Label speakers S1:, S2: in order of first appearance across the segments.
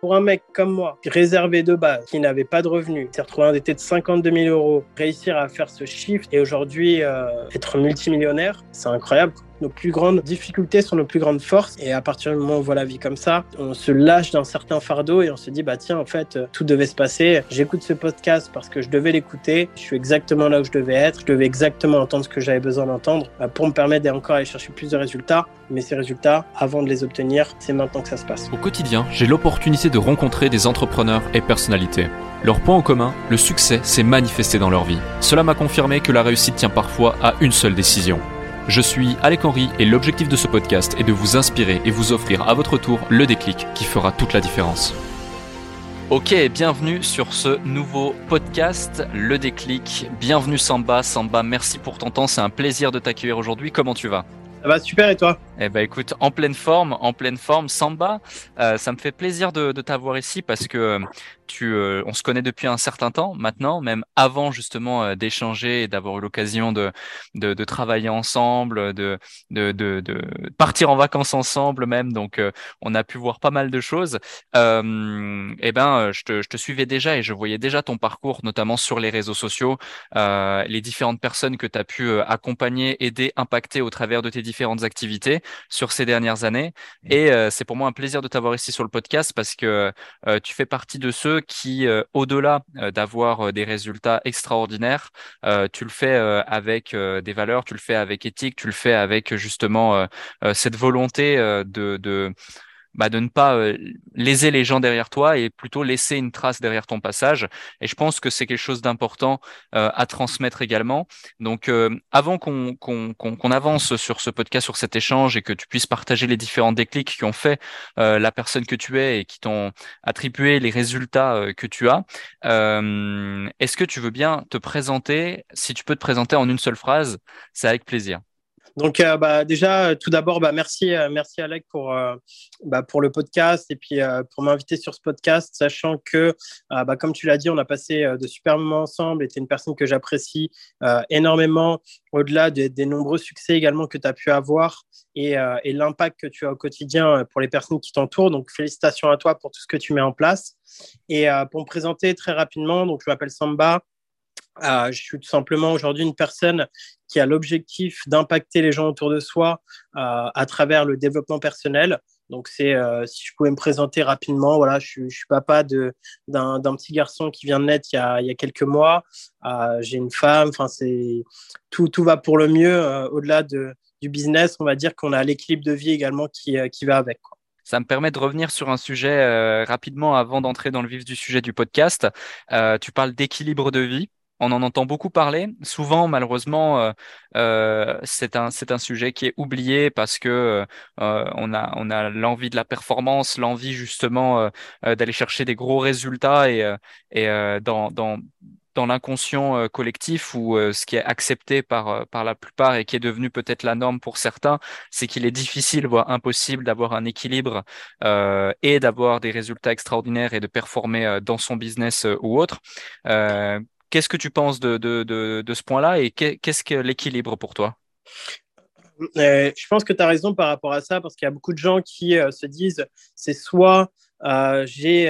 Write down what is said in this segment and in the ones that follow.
S1: Pour un mec comme moi, réservé de base, qui n'avait pas de revenus, s'est retrouvé endetté de 52 000 euros, réussir à faire ce chiffre et aujourd'hui euh, être multimillionnaire, c'est incroyable nos plus grandes difficultés sont nos plus grandes forces. Et à partir du moment où on voit la vie comme ça, on se lâche d'un certain fardeau et on se dit, bah tiens, en fait, tout devait se passer. J'écoute ce podcast parce que je devais l'écouter. Je suis exactement là où je devais être. Je devais exactement entendre ce que j'avais besoin d'entendre bah, pour me permettre d'encore aller chercher plus de résultats. Mais ces résultats, avant de les obtenir, c'est maintenant que ça se passe.
S2: Au quotidien, j'ai l'opportunité de rencontrer des entrepreneurs et personnalités. Leur point en commun, le succès s'est manifesté dans leur vie. Cela m'a confirmé que la réussite tient parfois à une seule décision. Je suis Alec Henry et l'objectif de ce podcast est de vous inspirer et vous offrir à votre tour le déclic qui fera toute la différence. Ok, bienvenue sur ce nouveau podcast, Le déclic. Bienvenue Samba. Samba, merci pour ton temps. C'est un plaisir de t'accueillir aujourd'hui. Comment tu vas?
S1: Ça va super et toi?
S2: Eh ben écoute, en pleine forme, en pleine forme, Samba, euh, ça me fait plaisir de, de t'avoir ici parce que euh, tu, euh, on se connaît depuis un certain temps maintenant, même avant justement d'échanger et d'avoir eu l'occasion de, de, de, travailler ensemble, de, de, de, partir en vacances ensemble même. Donc on a pu voir pas mal de choses. Euh, eh ben je te, je te suivais déjà et je voyais déjà ton parcours, notamment sur les réseaux sociaux, les différentes personnes que tu as pu accompagner, aider, impacter au travers de tes différentes activités sur ces dernières années. Et euh, c'est pour moi un plaisir de t'avoir ici sur le podcast parce que euh, tu fais partie de ceux qui, euh, au-delà d'avoir des résultats extraordinaires, tu le fais avec des valeurs, tu le fais avec éthique, tu le fais avec justement cette volonté de bah, de ne pas euh, léser les gens derrière toi et plutôt laisser une trace derrière ton passage. Et je pense que c'est quelque chose d'important euh, à transmettre également. Donc, euh, avant qu'on avance sur ce podcast, sur cet échange et que tu puisses partager les différents déclics qui ont fait la personne que tu es et qui t'ont attribué les résultats que tu as, est-ce que tu veux bien te présenter? Si tu peux te présenter en une seule phrase, c'est avec plaisir.
S1: Donc, euh, bah, déjà, tout d'abord, bah, merci, euh, merci Alec pour, euh, bah, pour le podcast et puis pour m'inviter sur ce podcast, sachant que, bah, comme tu l'as dit, on a passé de super moments ensemble et tu es une personne que j'apprécie énormément, au-delà des nombreux succès également que tu as pu avoir et, et l'impact que tu as au quotidien pour les personnes qui t'entourent. Donc, félicitations à toi pour tout ce que tu mets en place. Et pour me présenter très rapidement, donc, je m'appelle Samba. Je suis tout simplement aujourd'hui une personne qui a l'objectif d'impacter les gens autour de soi euh, à travers le développement personnel. Donc, c'est euh, si je pouvais me présenter rapidement, voilà, je, je suis papa d'un petit garçon qui vient de naître il y a, quelques mois. Euh, j'ai une femme. Enfin, c'est tout, tout va pour le mieux. Au-delà de, du business, on va dire qu'on a l'équilibre de vie également qui, qui va avec.
S2: Ça me permet de revenir sur un sujet rapidement avant d'entrer dans le vif du sujet du podcast. tu parles d'équilibre de vie on en entend beaucoup parler. Souvent, malheureusement, euh, euh, c'est un c'est un sujet qui est oublié parce que euh, on a on a l'envie de la performance, l'envie justement d'aller chercher des gros résultats et et dans dans dans l'inconscient collectif ou ce qui est accepté par par la plupart et qui est devenu peut-être la norme pour certains, c'est qu'il est difficile voire impossible d'avoir un équilibre et d'avoir des résultats extraordinaires et de performer dans son business ou autre. Qu'est-ce que tu penses de, de, de, ce point-là et qu'est-ce que l'équilibre pour toi?
S1: Euh, Je pense que tu as raison par rapport à ça parce qu'il y a beaucoup de gens qui euh, se disent c'est soit euh, j'ai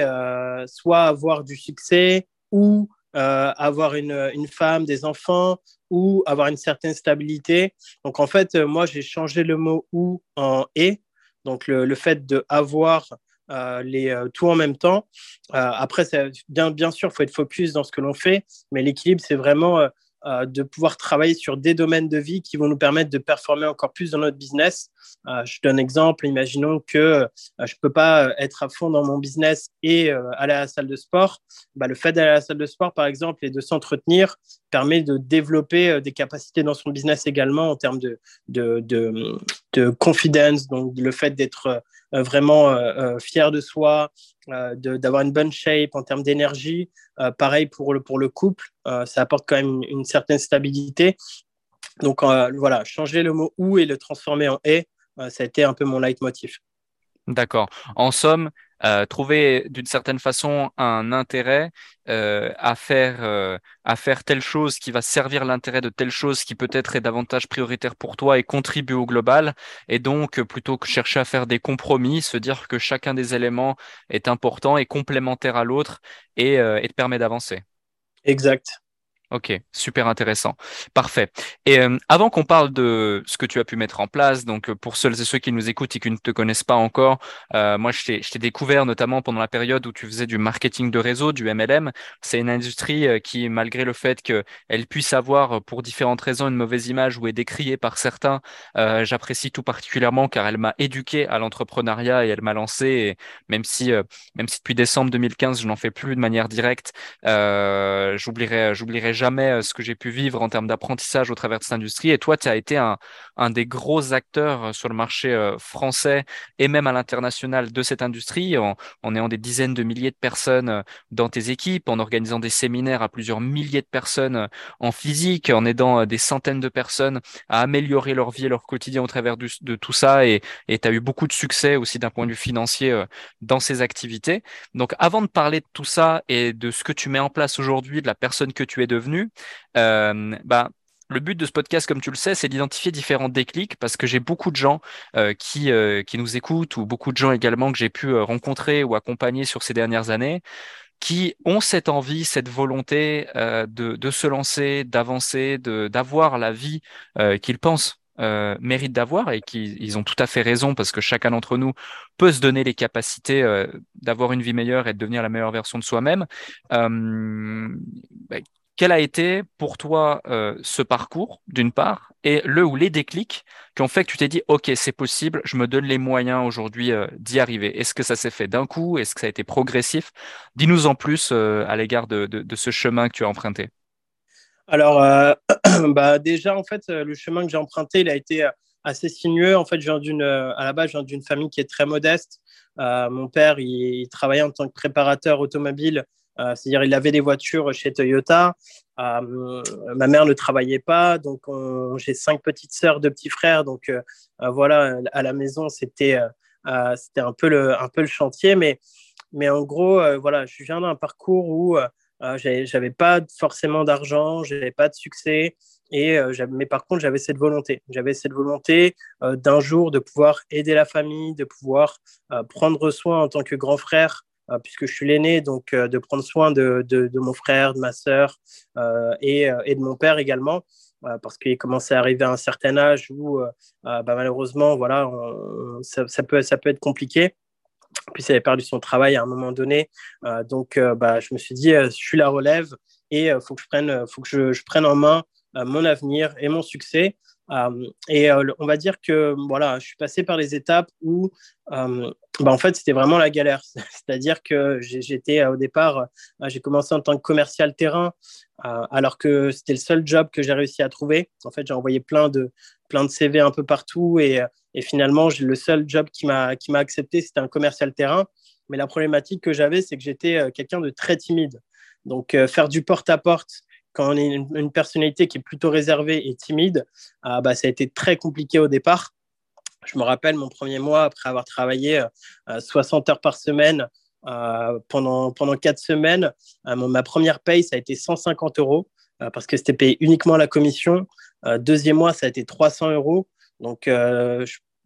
S1: soit avoir du succès ou avoir une, une, femme, des enfants ou avoir une certaine stabilité. Donc en fait, moi j'ai changé le mot ou en et. Donc le fait de avoir euh, les, euh, tout en même temps. Euh, après, bien, bien sûr, il faut être focus dans ce que l'on fait, mais l'équilibre, c'est vraiment de pouvoir travailler sur des domaines de vie qui vont nous permettre de performer encore plus dans notre business. Euh, je donne un exemple. Imaginons que euh, je ne peux pas être à fond dans mon business et aller à la salle de sport. Bah, le fait d'aller à la salle de sport, par exemple, et de s'entretenir permet de développer des capacités dans son business également en termes de, de, de, de confidence, donc le fait d'être vraiment fier de soi, d'avoir une bonne shape en termes d'énergie. pareil pour le couple, ça apporte quand même une, certaine stabilité. Donc voilà, changer le mot ou et le transformer en et, ça a été un peu mon leitmotiv.
S2: D'accord. En somme, trouver d'une certaine façon un intérêt à faire à faire telle chose qui va servir l'intérêt de telle chose qui peut-être est davantage prioritaire pour toi et contribue au global. Et donc, plutôt que chercher à faire des compromis, se dire que chacun des éléments est important et complémentaire à l'autre et, et te permet d'avancer.
S1: Exact.
S2: Ok, super intéressant. Parfait. Et euh, avant qu'on parle de ce que tu as pu mettre en place, donc euh, pour celles et ceux qui nous écoutent et qui ne te connaissent pas encore, euh, moi je t'ai découvert notamment pendant la période où tu faisais du marketing de réseau, du MLM. C'est une industrie qui, malgré le fait qu'elle puisse avoir pour différentes raisons une mauvaise image ou est décriée par certains, j'apprécie tout particulièrement car elle m'a éduqué à l'entrepreneuriat et elle m'a lancé. Et même si, même si depuis décembre 2015 je n'en fais plus de manière directe, j'oublierai, j'oublierai jamais euh, ce que j'ai pu vivre en termes d'apprentissage au travers de cette industrie. Et toi, tu as été un, des gros acteurs euh, sur le marché euh, français et même à l'international de cette industrie, en ayant des dizaines de milliers de personnes dans tes équipes, en organisant des séminaires à plusieurs milliers de personnes en physique, en aidant des centaines de personnes à améliorer leur vie et leur quotidien au travers de tout ça. Et tu as eu beaucoup de succès aussi d'un point de vue financier dans ces activités. Donc avant de parler de tout ça et de ce que tu mets en place aujourd'hui, de la personne que tu es devenue, euh, bah, le but de ce podcast, comme tu le sais, c'est d'identifier différents déclics parce que j'ai beaucoup de gens euh, qui, euh, qui nous écoutent ou beaucoup de gens également que j'ai pu rencontrer ou accompagner sur ces dernières années qui ont cette envie, cette volonté de, de, se lancer, d'avancer, d'avoir la vie qu'ils pensent euh, méritent d'avoir et qu'ils ont tout à fait raison parce que chacun d'entre nous peut se donner les capacités d'avoir une vie meilleure et de devenir la meilleure version de soi-même. Bah, quel a été pour toi euh, ce parcours, d'une part, et le ou les déclics qui ont fait que tu t'es dit, OK, c'est possible, je me donne les moyens aujourd'hui euh, d'y arriver Est-ce que ça s'est fait d'un coup? Est-ce que ça a été progressif? Dis-nous en plus euh, à l'égard de, ce chemin que tu as emprunté.
S1: Alors, bah, déjà, en fait, le chemin que j'ai emprunté, il a été assez sinueux. En fait, je viens à la base, je viens d'une famille qui est très modeste. mon père, il, travaillait en tant que préparateur automobile c'est-à-dire, il avait des voitures chez Toyota. Euh, ma mère ne travaillait pas, donc j'ai cinq petites sœurs, deux petits frères. Donc euh, voilà, à la maison, c'était un peu le chantier, mais mais en gros, voilà, je viens d'un parcours où j'avais pas forcément d'argent, j'avais pas de succès. Et mais par contre, j'avais cette volonté. J'avais cette volonté d'un jour de pouvoir aider la famille, de pouvoir prendre soin en tant que grand frère euh, puisque je suis l'aîné, donc euh, de prendre soin de, de, mon frère, de ma sœur euh, et, et, de mon père également, parce qu'il commençait à arriver à un certain âge où bah, malheureusement, voilà, ça, peut, ça peut être compliqué. Puis il avait perdu son travail à un moment donné. donc, bah, je me suis dit, je suis la relève et il faut que, je prenne, faut que je prenne en main mon avenir et mon succès. Euh, et euh, on va dire que voilà, je suis passé par les étapes où euh, bah, en fait, c'était vraiment la galère. C'est-à-dire que j'étais au départ, j'ai commencé en tant que commercial terrain, alors que c'était le seul job que j'ai réussi à trouver. En fait, j'ai envoyé plein de, plein de CV un peu partout et, et finalement, le seul job qui m'a accepté, c'était un commercial terrain. Mais la problématique que j'avais, c'est que j'étais quelqu'un de très timide. Donc, faire du porte-à-porte, quand on est une, personnalité qui est plutôt réservée et timide, euh, bah, ça a été très compliqué au départ. Je me rappelle mon premier mois, après avoir travaillé 60 euh, heures par semaine euh, pendant, pendant 4 semaines, ma première paye, ça a été 150 euros parce que c'était payé uniquement la commission. deuxième mois, ça a été 300 euros. Donc,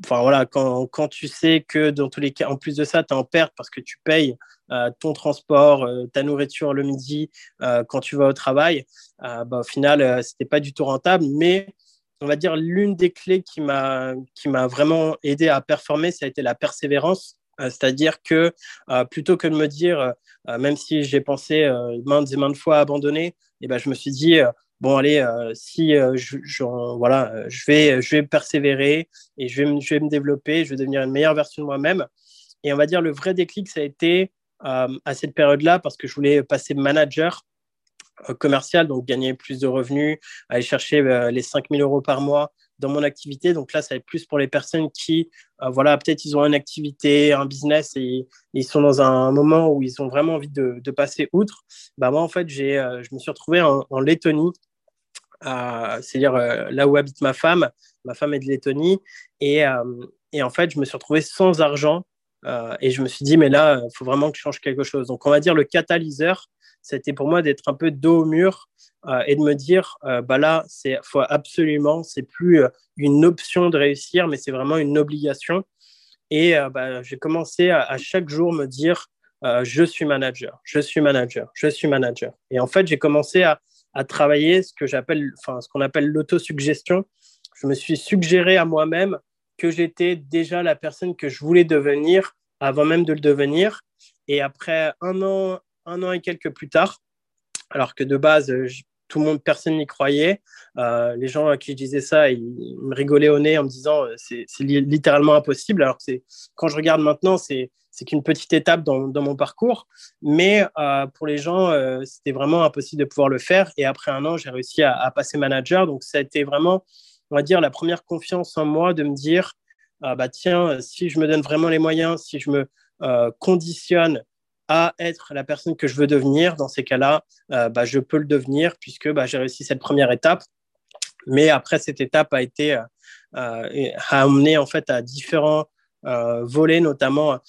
S1: enfin voilà, quand, quand, tu sais que dans tous les cas, en plus de ça, tu es en perte parce que tu payes euh, ton transport, euh, ta nourriture le midi euh, quand tu vas au travail, bah, au final, c'était pas du tout rentable. Mais on va dire l'une des clés qui m'a vraiment aidé à performer, ça a été la persévérance. C'est-à-dire que plutôt que de me dire, même si j'ai pensé maintes et maintes fois abandonner, et eh ben, je me suis dit, bon allez, si je, voilà, je vais, je vais persévérer et je vais, je vais me développer, je vais devenir une meilleure version de moi-même. Et on va dire le vrai déclic, ça a été euh, à cette période-là parce que je voulais passer manager euh, commercial, donc gagner plus de revenus, aller chercher euh, les 5000 euros par mois dans mon activité. Donc là, ça va être plus pour les personnes qui, voilà, peut-être ils ont une activité, un business et, ils sont dans un moment où ils ont vraiment envie de, passer outre. Bah, moi, en fait, j'ai, je me suis retrouvé en, Lettonie, c'est-à-dire là où habite ma femme. Ma femme est de Lettonie. Et, et en fait, je me suis retrouvé sans argent et je me suis dit, mais là, il faut vraiment que je change quelque chose. Donc, on va dire le catalyseur, c'était pour moi d'être un peu dos au mur et de me dire, bah là, c'est faut absolument, c'est plus une option de réussir, mais c'est vraiment une obligation. Et bah, j'ai commencé à, à, chaque jour me dire, je suis manager, je suis manager, je suis manager. Et en fait, j'ai commencé à, à travailler ce que j'appelle, enfin, ce qu'on appelle l'autosuggestion. Je me suis suggéré à moi-même que j'étais déjà la personne que je voulais devenir avant même de le devenir. Et après un an, un an et quelques plus tard, alors que de base, tout le monde, personne n'y croyait. Euh, les gens à qui je disais ça, ils, me rigolaient au nez en me disant euh, c'est littéralement impossible. Alors que quand je regarde maintenant, c'est qu'une petite étape dans, mon parcours. Mais euh, pour les gens, euh, c'était vraiment impossible de pouvoir le faire. Et après un an, j'ai réussi à, passer manager. Donc, ça a été vraiment, on va dire, la première confiance en moi de me dire, ah, bah, tiens, si je me donne vraiment les moyens, si je me euh, conditionne à être la personne que je veux devenir, dans ces cas-là, bah, je peux le devenir puisque bah, j'ai réussi cette première étape. Mais après, cette étape a été a amené en fait à différents volets, notamment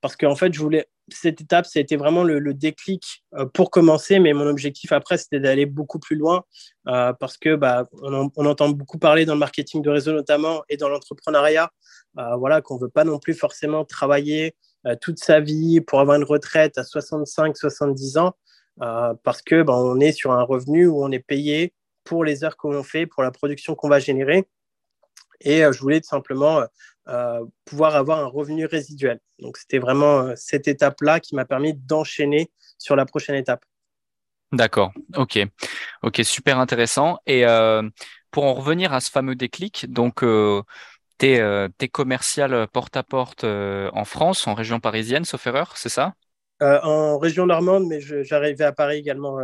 S1: parce qu'en fait, je voulais cette étape, c'était vraiment le, déclic euh, pour commencer, mais mon objectif après, c'était d'aller beaucoup plus loin euh, parce que bah, on, entend beaucoup parler dans le marketing de réseau notamment et dans l'entrepreneuriat, euh, voilà, qu'on veut pas non plus forcément travailler toute sa vie pour avoir une retraite à 65, 70 ans parce que bah, on est sur un revenu où on est payé pour les heures qu'on fait, pour la production qu'on va générer. Et je voulais tout simplement euh, pouvoir avoir un revenu résiduel. Donc c'était vraiment euh, cette étape-là qui m'a permis d'enchaîner sur la prochaine étape.
S2: D'accord, ok, ok, super intéressant. Et euh, pour en revenir à ce fameux déclic, donc tu es, commercial porte-à-porte en France, en région parisienne, sauf erreur, c'est ça?
S1: En région normande, mais j'arrivais à Paris également,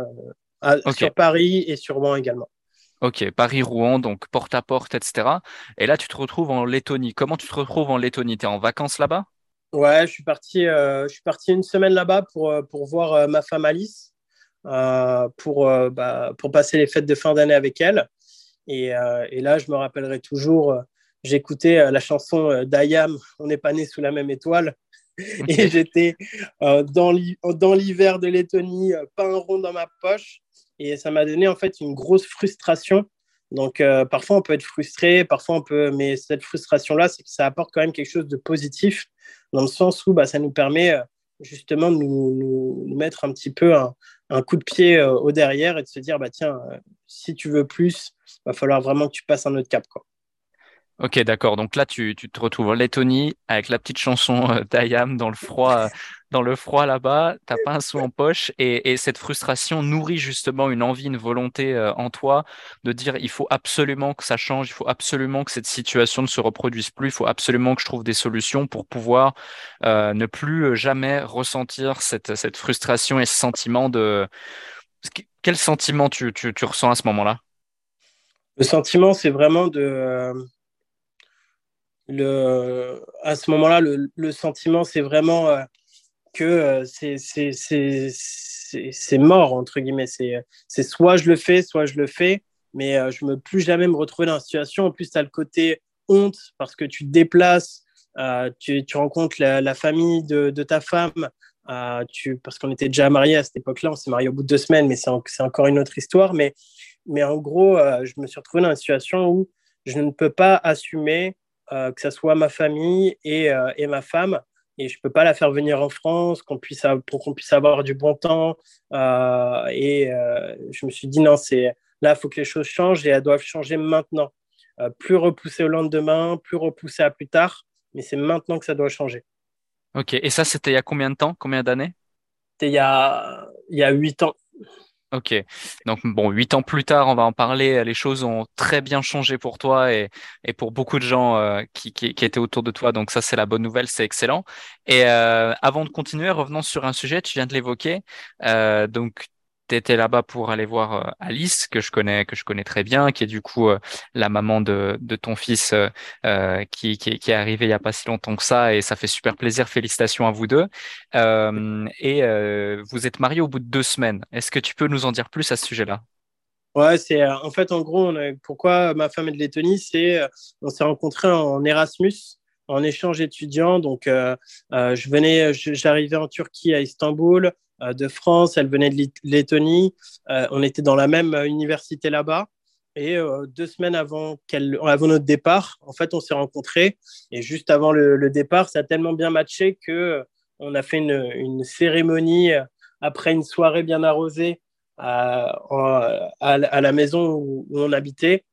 S1: sur Paris et sur Rouen également.
S2: Ok, Paris-Rouen, donc porte à porte, etc. Et là, tu te retrouves en Lettonie. Comment tu te retrouves en Lettonie? Tu es en vacances là-bas?
S1: Ouais, je suis parti, euh, je suis parti une semaine là-bas pour, euh, pour voir euh, ma femme Alice, pour, bah, pour passer les fêtes de fin d'année avec elle. Et, et, là, je me rappellerai toujours, j'écoutais la chanson d'Ayam, On n'est pas né sous la même étoile. Et j'étais dans l'hiver de Lettonie, pas un rond dans ma poche. Et ça m'a donné en fait une grosse frustration. Donc euh, parfois on peut être frustré, parfois on peut, mais cette frustration-là, c'est que ça apporte quand même quelque chose de positif, dans le sens où bah, ça nous permet euh, justement de nous, nous, mettre un petit peu un, un coup de pied euh, au derrière et de se dire bah tiens, si tu veux plus, va falloir vraiment que tu passes un autre cap quoi.
S2: Ok, d'accord. Donc là, tu, tu, te retrouves en Lettonie avec la petite chanson euh, d'Ayam dans le froid, dans le froid là-bas. T'as pas un sou en poche et, et, cette frustration nourrit justement une envie, une volonté euh, en toi de dire il faut absolument que ça change, il faut absolument que cette situation ne se reproduise plus, il faut absolument que je trouve des solutions pour pouvoir euh, ne plus jamais ressentir cette, cette frustration et ce sentiment de quel sentiment tu, tu, tu ressens à ce moment-là?
S1: Le sentiment, c'est vraiment de le, à ce moment-là, le, le, sentiment, c'est vraiment euh, que euh, c'est mort, entre guillemets. C'est soit je le fais, soit je le fais, mais euh, je ne veux plus jamais me retrouver dans la situation. En plus, tu as le côté honte parce que tu te déplaces, tu, tu, rencontres la, famille de, de, ta femme. tu, parce qu'on était déjà mariés à cette époque-là, on s'est mariés au bout de deux semaines, mais c'est encore une autre histoire. Mais, mais en gros, je me suis retrouvé dans une situation où je ne peux pas assumer euh, que ce soit ma famille et, euh, et, ma femme. Et je ne peux pas la faire venir en France qu'on puisse, pour qu'on puisse avoir du bon temps. Euh, et je me suis dit, non, c'est là, il faut que les choses changent et elles doivent changer maintenant. plus repousser au lendemain, plus repousser à plus tard, mais c'est maintenant que ça doit changer.
S2: Ok, et ça, c'était il y a combien de temps? Combien d'années?
S1: C'était il y a, il y a 8 ans.
S2: Ok, donc bon, huit ans plus tard, on va en parler. Les choses ont très bien changé pour toi et, et pour beaucoup de gens euh, qui, qui, étaient autour de toi. Donc ça, c'est la bonne nouvelle, c'est excellent. Et euh, avant de continuer, revenons sur un sujet, tu viens de l'évoquer. Euh, donc étais là-bas pour aller voir euh, Alice, que je connais, que je connais très bien, qui est du coup euh, la maman de, de ton fils euh, qui, qui, qui, est arrivé il y a pas si longtemps que ça, et ça fait super plaisir. Félicitations à vous deux. et vous êtes mariés au bout de deux semaines. Est-ce que tu peux nous en dire plus à ce sujet-là?
S1: Ouais, c'est en fait en gros, on pourquoi ma femme est de Lettonie, c'est on s'est rencontrés en Erasmus en échange étudiant. Donc, je venais, j'arrivais en Turquie à Istanbul, de France, elle venait de Lettonie. on était dans la même université là-bas. Et deux semaines avant, avant notre départ, en fait, on s'est rencontrés. Et juste avant le, départ, ça a tellement bien matché que on a fait une, cérémonie après une soirée bien arrosée à, la maison où, on habitait.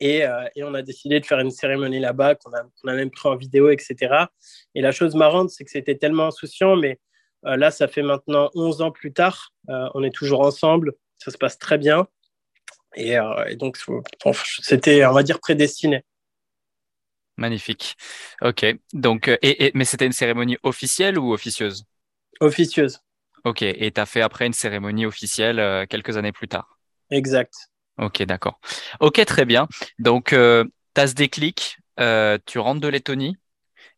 S1: Et, euh, et, on a décidé de faire une cérémonie là-bas qu'on a, a, même pris en vidéo, etc. Et la chose marrante, c'est que c'était tellement insouciant, mais euh, là, ça fait maintenant 11 ans plus tard. Euh, on est toujours ensemble, ça se passe très bien. Et, et donc, c'était, on va dire, prédestiné.
S2: Magnifique. Ok. Donc, et, mais c'était une cérémonie officielle ou officieuse?
S1: Officieuse.
S2: Ok, et tu as fait après une cérémonie officielle quelques années plus tard?
S1: Exact.
S2: Ok, d'accord. Ok, très bien. Donc, euh, tu as ce déclic, euh, tu rentres de Lettonie.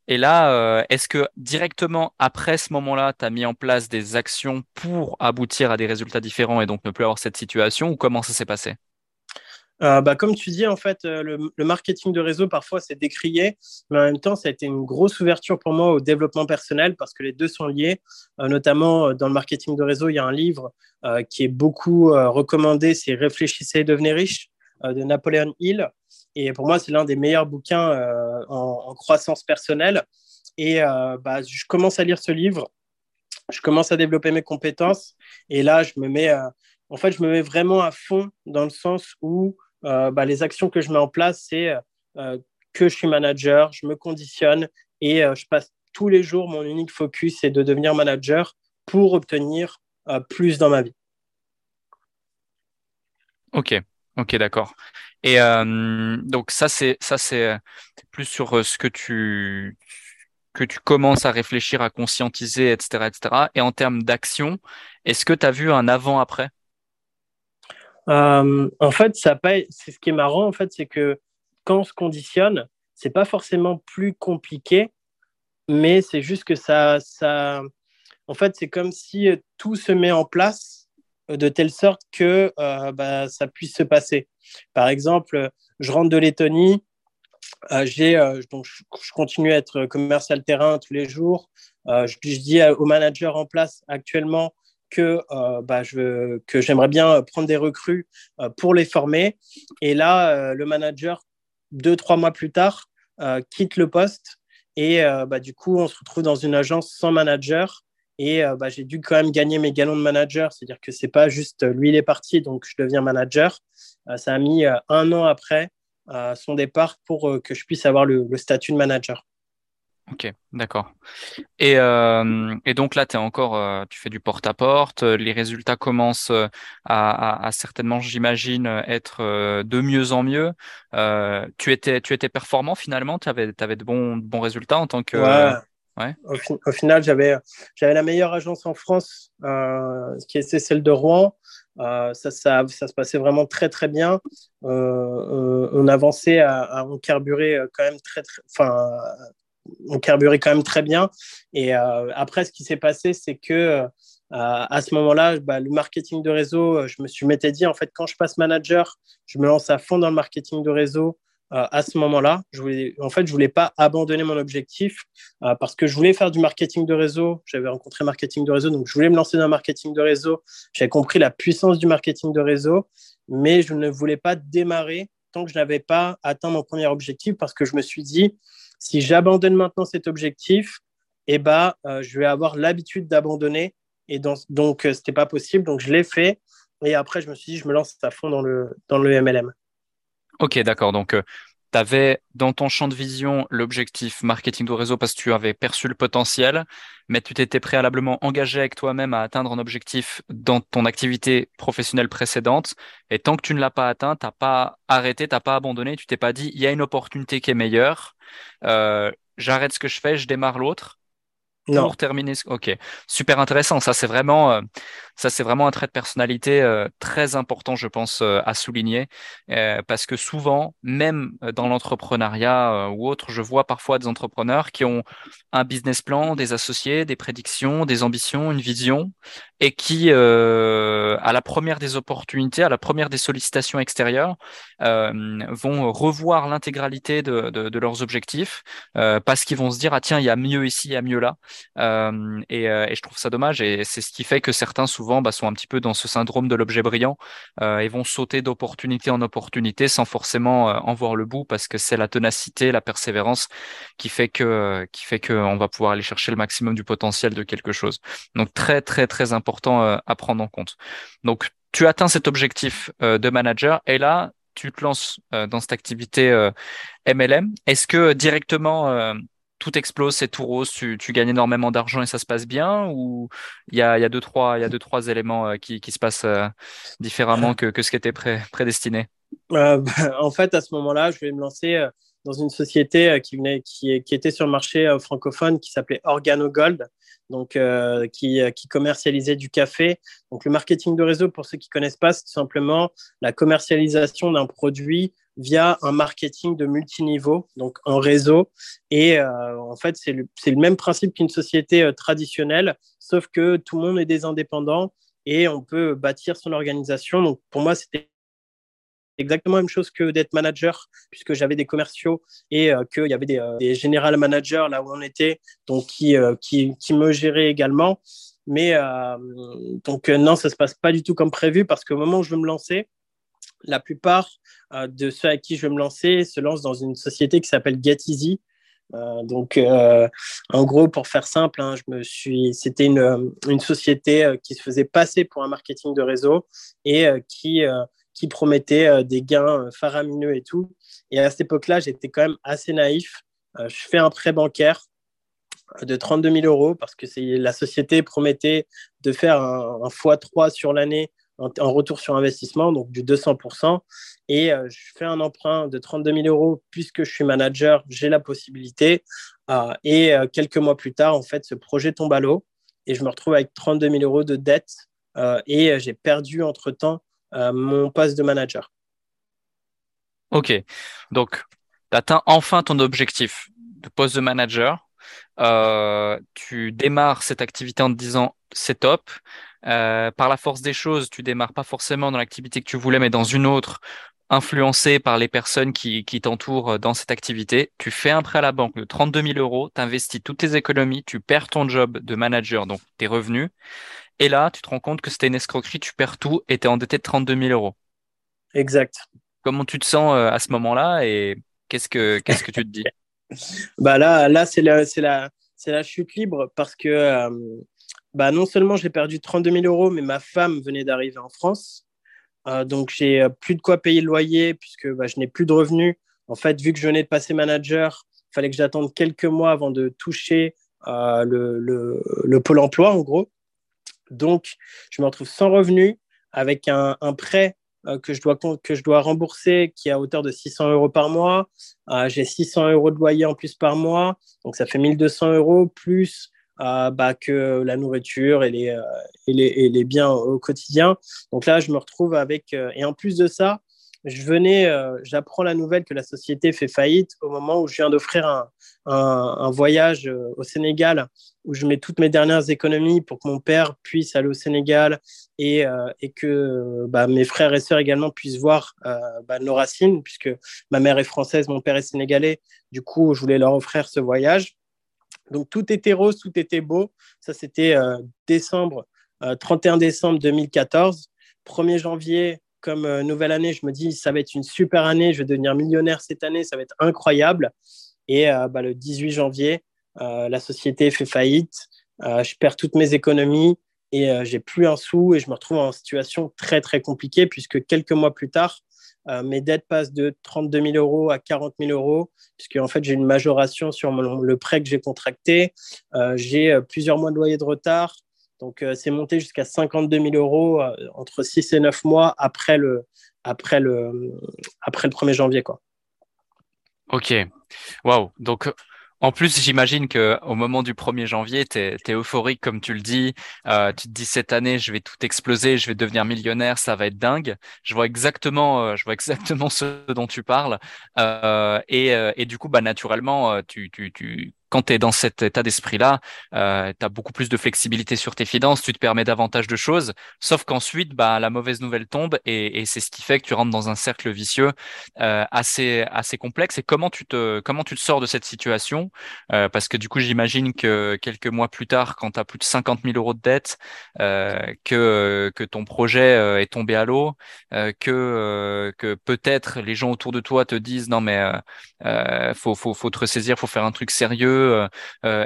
S2: Et là, est-ce que directement après ce moment-là, tu as mis en place des actions pour aboutir à des résultats différents et donc ne plus avoir cette situation ou comment ça s'est passé?
S1: Euh, bah, comme tu dis, en fait, euh, le, marketing de réseau, parfois, c'est décrié, mais en même temps, ça a été une grosse ouverture pour moi au développement personnel parce que les deux sont liés. Euh, notamment, dans le marketing de réseau, il y a un livre qui est beaucoup recommandé, c'est Réfléchissez et devenez riche de Napoléon Hill. Et pour moi, c'est l'un des meilleurs bouquins en, croissance personnelle. Et bah, je commence à lire ce livre, je commence à développer mes compétences, et là, je me mets, en fait, je me mets vraiment à fond dans le sens où bah, les actions que je mets en place, c'est euh, que je suis manager, je me conditionne et euh, je passe tous les jours, mon unique focus, c'est de devenir manager pour obtenir plus dans ma vie.
S2: Ok, ok, d'accord. Et donc ça, c'est ça, c'est plus sur ce que tu que tu commences à réfléchir, à conscientiser, etc., etc. Et en termes d'action, est-ce que tu as vu un avant-après?
S1: Euh, en fait, c'est ce qui est marrant, en fait, c'est que quand on se conditionne, c'est pas forcément plus compliqué, mais c'est juste que ça, ça, en fait, c'est comme si tout se met en place de telle sorte que euh, bah, ça puisse se passer. Par exemple, je rentre de Lettonie, euh, j'ai, donc je, continue à être commercial terrain tous les jours. je, je, dis au manager en place actuellement, que, euh, bah, je, que j'aimerais bien prendre des recrues euh, pour les former. Et là, euh, le manager, deux, trois mois plus tard, quitte le poste. Et bah, du coup, on se retrouve dans une agence sans manager. Et bah, j'ai dû quand même gagner mes galons de manager. C'est-à-dire que c'est pas juste lui, il est parti, donc je deviens manager. ça a mis un an après son départ pour que je puisse avoir le statut de manager.
S2: Ok, d'accord. Et, euh, et, donc là, es encore, euh, tu fais du porte-à-porte, les résultats commencent euh, à, à, certainement, j'imagine, être de mieux en mieux. tu, étais, tu étais performant finalement, tu avais, avais de, bons, bons résultats en tant que...
S1: Ouais. Au, final, j'avais la meilleure agence en France, qui était celle de Rouen. ça, ça, ça, se passait vraiment très très bien. on avançait à, à, on carburait quand même très, très enfin on carburait quand même très bien. Et euh, après, ce qui s'est passé, c'est que euh, à ce moment-là, bah, le marketing de réseau, euh, je me suis m'étais dit, en fait, quand je passe manager, je me lance à fond dans le marketing de réseau. à ce moment-là, en fait, je voulais pas abandonner mon objectif parce que je voulais faire du marketing de réseau. J'avais rencontré marketing de réseau, donc je voulais me lancer dans le marketing de réseau. J'avais compris la puissance du marketing de réseau, mais je ne voulais pas démarrer tant que je n'avais pas atteint mon premier objectif parce que je me suis dit, si j'abandonne maintenant cet objectif, eh ben, euh, je vais avoir l'habitude d'abandonner. Et donc, ce euh, c'était pas possible. Donc, je l'ai fait. Et après, je me suis dit, je me lance à fond dans le, dans le MLM.
S2: Ok, d'accord. Donc, euh, tu avais dans ton champ de vision l'objectif marketing de réseau parce que tu avais perçu le potentiel, mais tu t'étais préalablement engagé avec toi-même à atteindre un objectif dans ton activité professionnelle précédente. Et tant que tu ne l'as pas atteint, tu n'as pas arrêté, tu n'as pas abandonné, tu t'es pas dit, il y a une opportunité qui est meilleure, euh, j'arrête ce que je fais, je démarre l'autre. Pour terminer. Ok, super intéressant. Ça, c'est vraiment, euh, ça, c'est vraiment un trait de personnalité euh, très important, je pense, euh, à souligner, parce que souvent, même dans l'entrepreneuriat ou autre, je vois parfois des entrepreneurs qui ont un business plan, des associés, des prédictions, des ambitions, une vision, et qui, à la première des opportunités, à la première des sollicitations extérieures, vont revoir l'intégralité de, de, de, leurs objectifs, parce qu'ils vont se dire ah tiens, il y a mieux ici, il y a mieux là. Euh, et, euh, et, je trouve ça dommage. Et c'est ce qui fait que certains, souvent, bah, sont un petit peu dans ce syndrome de l'objet brillant euh, et vont sauter d'opportunité en opportunité sans forcément en voir le bout parce que c'est la ténacité, la persévérance qui fait que qui fait qu'on va pouvoir aller chercher le maximum du potentiel de quelque chose. Donc très très très important à prendre en compte. Donc tu atteins cet objectif de manager et là tu te lances dans cette activité MLM. Est-ce que directement tout explose, c'est tout rose, tu, gagnes énormément d'argent et ça se passe bien Ou il y a, deux, trois, éléments euh, qui, se passent euh, différemment que, ce qui était prédestiné?
S1: Euh, En fait, à ce moment-là, je vais me lancer dans une société qui, était sur le marché francophone qui s'appelait Organo Gold, donc, qui, qui, commercialisait du café. Donc, le marketing de réseau, pour ceux qui ne connaissent pas, c'est tout simplement la commercialisation d'un produit via un marketing de multiniveau, donc un réseau. Et euh, en fait, c'est le, même principe qu'une société euh, traditionnelle, sauf que tout le monde est des indépendants et on peut bâtir son organisation. Donc pour moi, c'était exactement la même chose que d'être manager, puisque j'avais des commerciaux et euh, qu'il y avait des, des, general managers là où on était, donc qui, qui, qui me géraient également. Mais donc non, ça se passe pas du tout comme prévu parce qu'au moment où je veux me lancer, la plupart euh, de ceux à qui je vais me lancer se lancent dans une société qui s'appelle GetEasy. Euh, donc, euh, en gros, pour faire simple, hein, je me suis, c'était une, une, société qui se faisait passer pour un marketing de réseau et qui, qui promettait des gains faramineux et tout. Et à cette époque-là, j'étais quand même assez naïf. je fais un prêt bancaire de 32 000 euros parce que la société promettait de faire un, un x3 sur l'année en, retour sur investissement, donc du 200%. Et euh, je fais un emprunt de 32 000 euros puisque je suis manager, j'ai la possibilité. Euh, et euh, quelques mois plus tard, en fait, ce projet tombe à l'eau et je me retrouve avec 32 000 euros de dette et j'ai perdu entre-temps mon poste de manager.
S2: Ok, donc tu atteins enfin ton objectif de poste de manager. Tu démarres cette activité en te disant c'est top, euh, par la force des choses, tu démarres pas forcément dans l'activité que tu voulais, mais dans une autre, influencé par les personnes qui, qui t'entourent euh, dans cette activité. Tu fais un prêt à la banque de 32 000 euros, tu investis toutes tes économies, tu perds ton job de manager, donc tes revenus. Et là, tu te rends compte que c'était une escroquerie, tu perds tout et tu es endetté de 32 000 euros.
S1: Exact.
S2: Comment tu te sens euh, à ce moment-là et qu'est-ce que, qu'est-ce que tu te dis?
S1: Bah là, là c'est la, chute libre parce que bah, non seulement j'ai perdu 32 000 euros, mais ma femme venait d'arriver en France. Euh, donc, j'ai euh, plus de quoi payer le loyer puisque bah, je n'ai plus de revenus. En fait, vu que je venais de passer manager, il fallait que j'attende quelques mois avant de toucher euh, le, le, le, pôle emploi, en gros. Donc, je me retrouve sans revenus avec un prêt que, je dois, que je dois rembourser qui est à hauteur de 600 euros par mois. j'ai 600 euros de loyer en plus par mois. Donc, ça fait 1200 euros plus bah, que la nourriture et les, euh, et, les, et les, biens au quotidien. Donc là, je me retrouve avec... Euh, et en plus de ça, je venais, euh, j'apprends la nouvelle que la société fait faillite au moment où je viens d'offrir un, voyage au Sénégal où je mets toutes mes dernières économies pour que mon père puisse aller au Sénégal et, et que bah, mes frères et sœurs également puissent voir bah, nos racines, puisque ma mère est française, mon père est sénégalais. Du coup, je voulais leur offrir ce voyage. Donc tout était rose, tout était beau. Ça, c'était euh, décembre, 31 euh, décembre 2014. 1er janvier, comme euh, nouvelle année, je me dis, ça va être une super année, je vais devenir millionnaire cette année, ça va être incroyable. Et bah, le 18 janvier, la société fait faillite, je perds toutes mes économies et j'ai plus un sou et je me retrouve en situation très très compliquée puisque quelques mois plus tard, euh, mes dettes passent de 32 000 euros à 40 000 euros, puisque en fait, j'ai une majoration sur le prêt que j'ai contracté. Euh, j'ai euh, plusieurs mois de loyer de retard. Donc, c'est monté jusqu'à 52 000 euros entre 6 et 9 mois après le, après le, après le 1er janvier. Quoi.
S2: Ok. Waouh. Donc, En plus, j'imagine que au moment du 1er janvier, tu es, euphorique, comme tu le dis. Euh, tu te dis cette année, je vais tout exploser, je vais devenir millionnaire, ça va être dingue. Je vois exactement, euh, je vois exactement ce dont tu parles. Euh, et, euh, et, du coup, bah, naturellement, euh, tu, tu, tu quand tu es dans cet état d'esprit-là, euh, tu as beaucoup plus de flexibilité sur tes finances, tu te permets davantage de choses, sauf qu'ensuite, bah, la mauvaise nouvelle tombe et, c'est ce qui fait que tu rentres dans un cercle vicieux euh, assez, assez complexe. Et comment tu te, comment tu te sors de cette situation? Euh, Parce que du coup, j'imagine que quelques mois plus tard, quand tu as plus de 50 000 euros de dette, que, que ton projet est tombé à l'eau, que, que peut-être les gens autour de toi te disent non mais faut, faut, faut te ressaisir, faut faire un truc sérieux,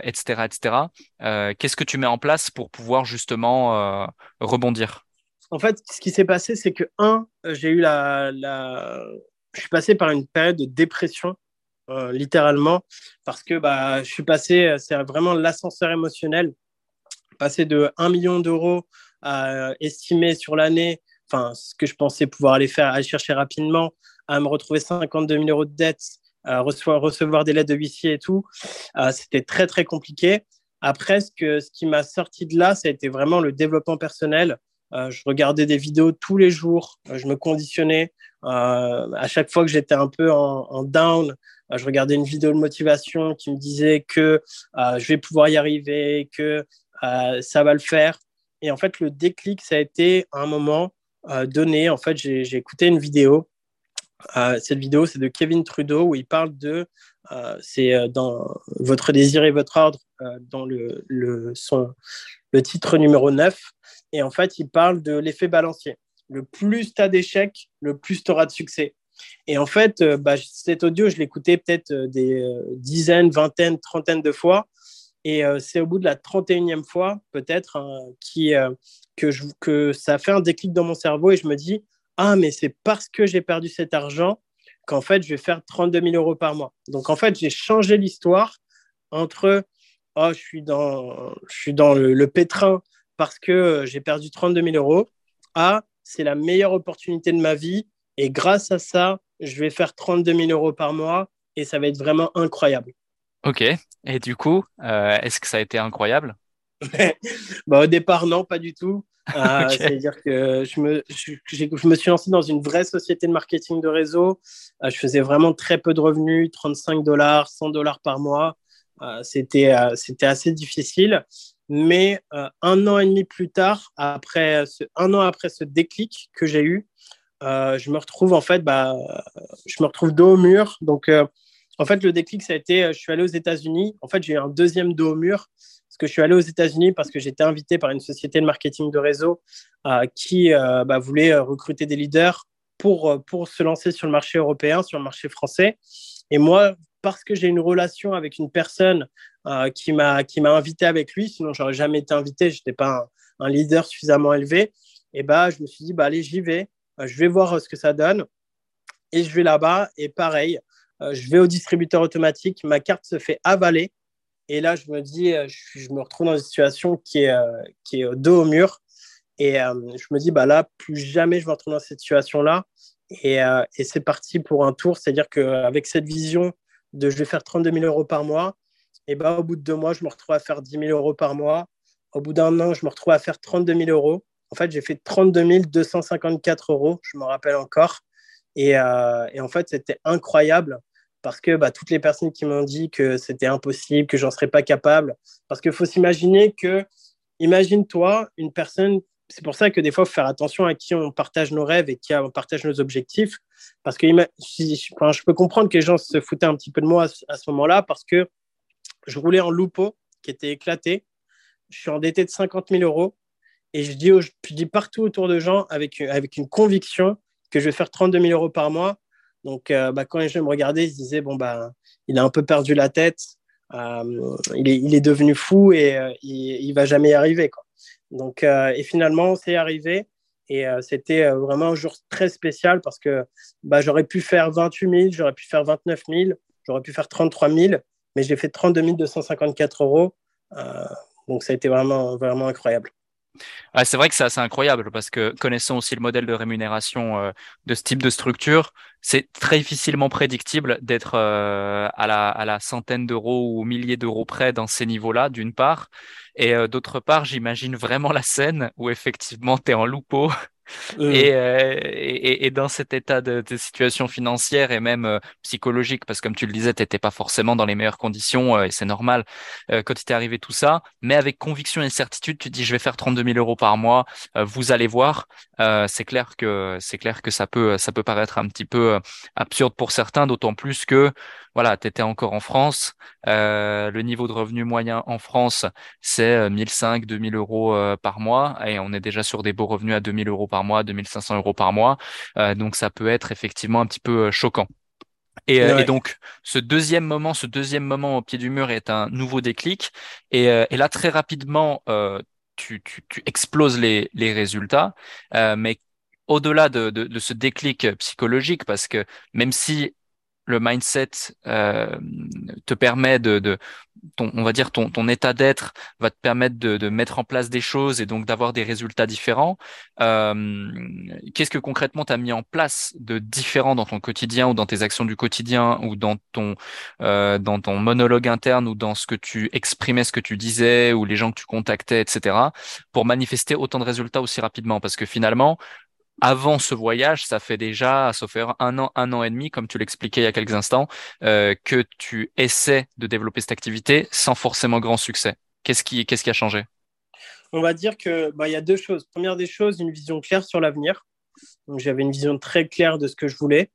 S2: etc., euh, etc. Euh, qu'est-ce que tu mets en place pour pouvoir justement euh, rebondir?
S1: En fait, ce qui s'est passé, c'est que un, j'ai eu la, je suis passé par une période de dépression littéralement, parce que bah, je suis passé, c'est vraiment l'ascenseur émotionnel, passer de 1 million d'euros à estimer sur l'année, enfin, ce que je pensais pouvoir aller faire, aller chercher rapidement, à me retrouver 52 000 euros de dette, recevoir, recevoir des lettres de huissier et tout. Euh, c'était très, très compliqué. Après, ce, que, ce qui m'a sorti de là, ça a été vraiment le développement personnel. Euh, je regardais des vidéos tous les jours, euh, je me conditionnais. à chaque fois que j'étais un peu en, down, je regardais une vidéo de motivation qui me disait que je vais pouvoir y arriver, que ça va le faire. Et en fait, le déclic, ça a été un moment donné. En fait, j'ai écouté une vidéo euh, cette vidéo, c'est de Kevin Trudeau où il parle de, euh, c'est euh, dans Votre désir et votre ordre, dans le, le, son, le titre numéro 9. Et en fait, il parle de l'effet balancier. Le plus tu as d'échecs, le plus tu auras de succès. Et en fait, bah, cet audio, je l'écoutais peut-être des dizaines, vingtaines, trentaines de fois. Et c'est au bout de la 31e fois, peut-être, hein, qui, que, je, que ça fait un déclic dans mon cerveau et je me dis, ah, mais c'est parce que j'ai perdu cet argent qu'en fait, je vais faire 32 000 euros par mois. Donc, en fait, j'ai changé l'histoire entre, oh, je suis dans, le, pétrin parce que euh, j'ai perdu 32 000 euros, à, c'est la meilleure opportunité de ma vie. Et grâce à ça, je vais faire 32 000 euros par mois et ça va être vraiment incroyable.
S2: Ok. Et du coup, euh, est-ce que ça a été incroyable?
S1: bah, Au départ, non, pas du tout. Euh, c'est-à-dire que je me, je, je, me suis lancé dans une vraie société de marketing de réseau. Euh, je faisais vraiment très peu de revenus, 35 dollars, 100 dollars par mois. Euh, c'était, c'était assez difficile. Mais un an et demi plus tard, après ce, un an après ce déclic que j'ai eu, je me retrouve en fait, bah, je me retrouve dos au mur. Donc, en fait, le déclic, ça a été, je suis allé aux États-Unis. En fait, j'ai eu un deuxième dos au mur parce que je suis allé aux États-Unis parce que j'étais invité par une société de marketing de réseau euh, qui euh, bah, voulait euh, recruter des leaders pour, pour se lancer sur le marché européen, sur le marché français. Et moi, parce que j'ai une relation avec une personne qui m'a invité avec lui, sinon j'aurais jamais été invité, je n'étais pas un, leader suffisamment élevé. Et bah, je me suis dit, bah, allez, j'y vais, je vais voir ce que ça donne. Et je vais là-bas, et pareil, je vais au distributeur automatique, ma carte se fait avaler et là, je me dis, euh, je, me retrouve dans une situation qui est, euh, qui est dos au mur. Et euh, je me dis, bah là, plus jamais je me retrouve dans cette situation-là. Et, et c'est parti pour un tour. C'est-à-dire qu'avec cette vision de je vais faire 32 000 euros par mois, et bah, au bout de deux mois, je me retrouve à faire 10 000 euros par mois. Au bout d'un an, je me retrouve à faire 32 000 euros. En fait, j'ai fait 32 254 euros, je me rappelle encore. Et, et en fait, c'était incroyable parce que bah, toutes les personnes qui m'ont dit que c'était impossible, que j'en serais pas capable, parce qu'il faut s'imaginer que, imagine-toi, une personne, c'est pour ça que des fois, il faut faire attention à qui on partage nos rêves et qui on partage nos objectifs, parce que je peux comprendre que les gens se foutaient un petit peu de moi à, ce moment-là, parce que je roulais en loupeau qui était éclaté, je suis endetté de 50 000 euros, et je dis, je dis partout autour de gens avec, avec une conviction que je vais faire 32 000 euros par mois donc, euh, bah, quand gens me regardaient, ils se disaient bon, bah, il a un peu perdu la tête, euh, il, est, devenu fou et euh, il, ne va jamais y arriver. Quoi. Donc, et finalement, c'est arrivé. Et c'était vraiment un jour très spécial parce que bah, j'aurais pu faire 28 000, j'aurais pu faire 29 000, j'aurais pu faire 33 000, mais j'ai fait 32 254 euros. donc, ça a été vraiment, vraiment incroyable.
S2: C'est vrai que c'est assez incroyable parce que connaissant aussi le modèle de rémunération euh, de ce type de structure, c'est très difficilement prédictible d'être euh, à, la, à la centaine d'euros ou milliers d'euros près dans ces niveaux-là, d'une part. Et euh, d'autre part, j'imagine vraiment la scène où effectivement tu es en loupeau euh. Euh, et, dans cet état de, situation financière et même euh, psychologique, parce que comme tu le disais, tu n'étais pas forcément dans les meilleures conditions et c'est normal quand il t'est arrivé tout ça, mais avec conviction et certitude, tu dis je vais faire 32 000 euros par mois, vous allez voir. C'est clair que c'est clair que ça peut ça peut paraître un petit peu absurde pour certains, d'autant plus que voilà, tu étais encore en France. Euh, le niveau de revenu moyen en France, c'est 1005, euh, 2000 euros euh, par mois. Et on est déjà sur des beaux revenus à 2000 euros par mois, 2500 euros par mois. donc, ça peut être effectivement un petit peu choquant. Et, et, donc, ce deuxième moment, ce deuxième moment au pied du mur est un nouveau déclic. Et, et là, très rapidement, tu, tu, exploses les, les résultats. mais au-delà de, de, de, ce déclic psychologique, parce que même si le mindset euh, te permet de, de ton, on va dire ton, ton état d'être va te permettre de, de, mettre en place des choses et donc d'avoir des résultats différents. Euh, Qu'est-ce que concrètement tu as mis en place de différent dans ton quotidien ou dans tes actions du quotidien ou dans ton euh, dans ton monologue interne ou dans ce que tu exprimais, ce que tu disais ou les gens que tu contactais, etc. pour manifester autant de résultats aussi rapidement? Parce que finalement avant ce voyage, ça fait déjà, sauf faire un an, un an et demi, comme tu l'expliquais il y a quelques instants, euh, que tu essaies de développer cette activité sans forcément grand succès. Qu'est-ce qui, qu'est-ce qui a changé?
S1: On va dire que bah, y a deux choses. Première des choses, une vision claire sur l'avenir. Donc j'avais une vision très claire de ce que je voulais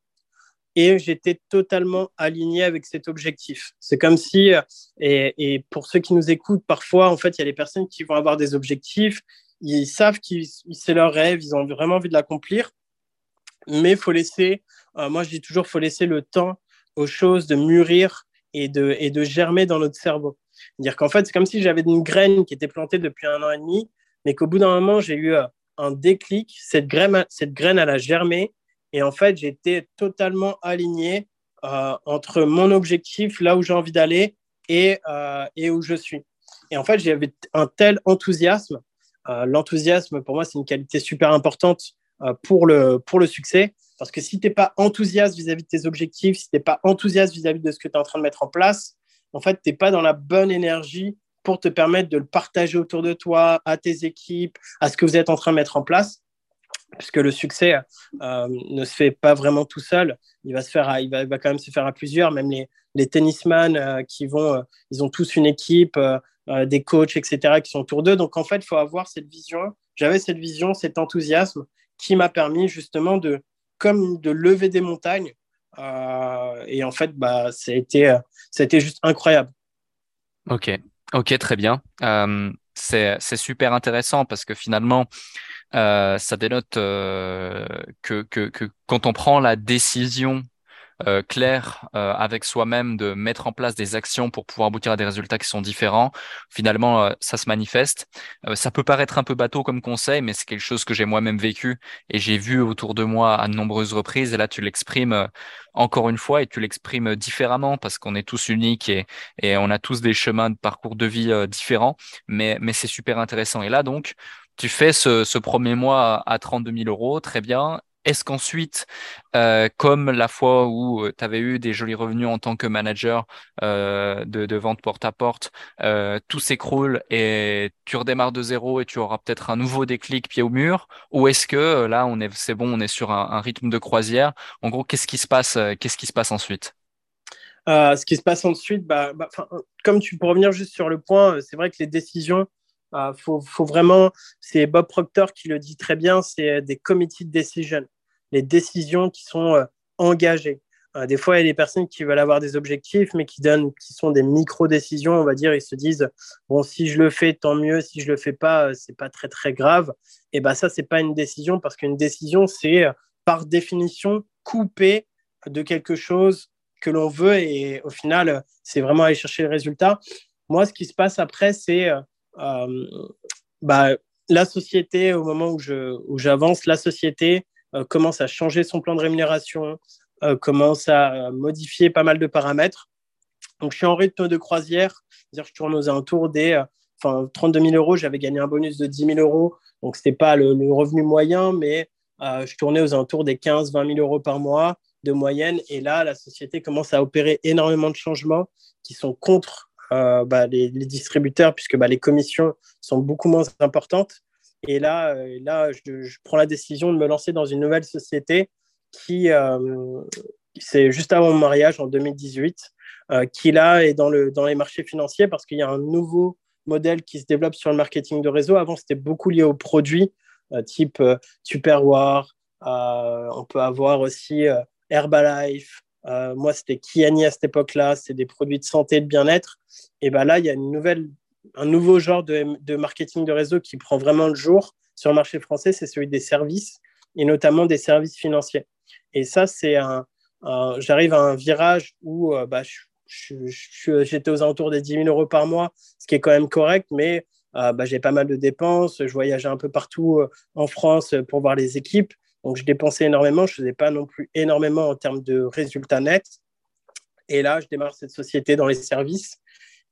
S1: et j'étais totalement aligné avec cet objectif. C'est comme si, et, et, pour ceux qui nous écoutent, parfois, en fait, il y a des personnes qui vont avoir des objectifs ils savent que c'est leur rêve, ils ont vraiment envie de l'accomplir, mais faut laisser, euh, moi je dis toujours, faut laisser le temps aux choses de mûrir et de, et de germer dans notre cerveau. Dire qu'en fait, c'est comme si j'avais une graine qui était plantée depuis un an et demi, mais qu'au bout d'un moment, j'ai eu euh, un déclic, cette graine, cette graine, elle a germé, et en fait, j'étais totalement aligné euh, entre mon objectif, là où j'ai envie d'aller, et, et où je suis. Et en fait, j'avais un tel enthousiasme euh, l'enthousiasme, pour moi, c'est une qualité super importante euh, pour, le, pour le succès. Parce que si tu n'es pas enthousiaste vis-à-vis de tes objectifs, si tu n'es pas enthousiaste vis-à-vis de ce que tu es en train de mettre en place, en fait, tu n'es pas dans la bonne énergie pour te permettre de le partager autour de toi, à tes équipes, à ce que vous êtes en train de mettre en place. Puisque le succès euh, ne se fait pas vraiment tout seul, il va, se faire il va, va quand même se faire à plusieurs. Même les, les tennisman qui vont, ils ont tous une équipe, euh, des coachs, etc., qui sont autour d'eux. Donc, en fait, il faut avoir cette vision. J'avais cette vision, cet enthousiasme qui m'a permis justement de, comme de lever des montagnes. Euh, et en fait, bah, euh, ça a été juste incroyable.
S2: Ok, ok, très bien. c'est super intéressant parce que finalement, ça dénote que, que, quand on prend la décision euh, clair euh, avec soi-même de mettre en place des actions pour pouvoir aboutir à des résultats qui sont différents, finalement, euh, ça se manifeste. ça peut paraître un peu bateau comme conseil, mais c'est quelque chose que j'ai moi-même vécu et j'ai vu autour de moi à de nombreuses reprises. Et là, tu l'exprimes encore une fois et tu l'exprimes différemment parce qu'on est tous uniques et, et on a tous des chemins de parcours de vie différents, mais, mais c'est super intéressant. Et là, donc, tu fais ce, ce premier mois à 32 000 euros, très bien. Est-ce qu'ensuite, euh, comme la fois où euh, tu avais eu des jolis revenus en tant que manager euh, de, vente porte-à-porte, tout s'écroule et tu redémarres de zéro et tu auras peut-être un nouveau déclic pied au mur? Ou est-ce que là, c'est bon, on est sur un, rythme de croisière? En gros, qu'est-ce qui se passe, qu'est-ce qui se passe ensuite?
S1: Ce qui se passe ensuite, bah, bah comme tu peux revenir juste sur le point, c'est vrai que les décisions, faut, vraiment, c'est Bob Proctor qui le dit très bien, c'est des committed decisions les décisions qui sont euh, engagées. Euh, des fois, il y a des personnes qui veulent avoir des objectifs, mais qui donnent, qui sont des micro-décisions, on va dire. Ils se disent, bon, si je le fais, tant mieux. Si je le fais pas, euh, c'est pas très très grave. Et ben ça, c'est pas une décision parce qu'une décision, c'est par définition couper de quelque chose que l'on veut et au final, c'est vraiment aller chercher le résultat. Moi, ce qui se passe après, c'est bah, la société, au moment où j'avance, où la société commence à changer son plan de rémunération, euh, commence à modifier pas mal de paramètres. Donc, je suis en rythme de croisière, c'est-à-dire je tourne aux alentours des enfin 32 000 euros, j'avais gagné un bonus de 10 000 euros. Donc, ce n'était pas le, revenu moyen, mais je tournais aux alentours des 15-20 000 euros par mois de moyenne. Et là, la société commence à opérer énormément de changements qui sont contre bah, les, distributeurs, puisque bah, les commissions sont beaucoup moins importantes. Et là, là je, prends la décision de me lancer dans une nouvelle société qui, c'est juste avant mon mariage en 2018, euh, qui là est dans, le, dans les marchés financiers parce qu'il y a un nouveau modèle qui se développe sur le marketing de réseau. Avant, c'était beaucoup lié aux produits, euh, type euh, Superwar. on peut avoir aussi Herbalife. moi, c'était Kiani à cette époque-là. C'est des produits de santé et de bien-être. Et ben là, il y a une nouvelle, un nouveau genre de, marketing de réseau qui prend vraiment le jour sur le marché français. C'est celui des services et notamment des services financiers. Et ça, c'est un, j'arrive à un virage où euh, bah, j'étais aux alentours des 10 000 euros par mois, ce qui est quand même correct, mais euh, bah, j'ai pas mal de dépenses. Je voyageais un peu partout euh, en France pour voir les équipes. Donc, je dépensais énormément. Je ne faisais pas non plus énormément en termes de résultats nets. Et là, je démarre cette société dans les services.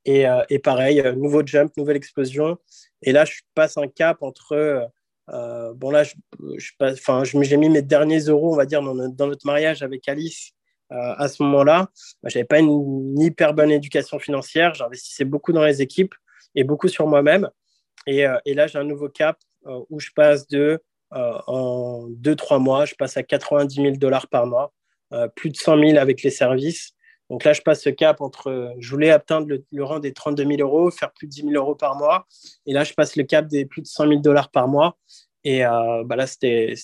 S1: Et, et pareil, nouveau jump, nouvelle explosion. Et là, je passe un cap entre euh, bon, là, j'ai mis mes derniers euros, on va dire, dans, notre mariage avec Alice euh, à ce moment-là. Bah, je n'avais pas une, hyper bonne éducation financière. J'investissais beaucoup dans les équipes et beaucoup sur moi-même. Et, euh, là, j'ai un nouveau cap où je passe de, en 2-3 mois, je passe à 90 000 dollars par mois, plus de 100 000 avec les services. Donc là, je passe ce cap entre, je voulais atteindre le, le, rang des 32 000 euros, faire plus de 10 000 euros par mois. Et là, je passe le cap des plus de 100 000 dollars par mois. Et euh, bah là, c'était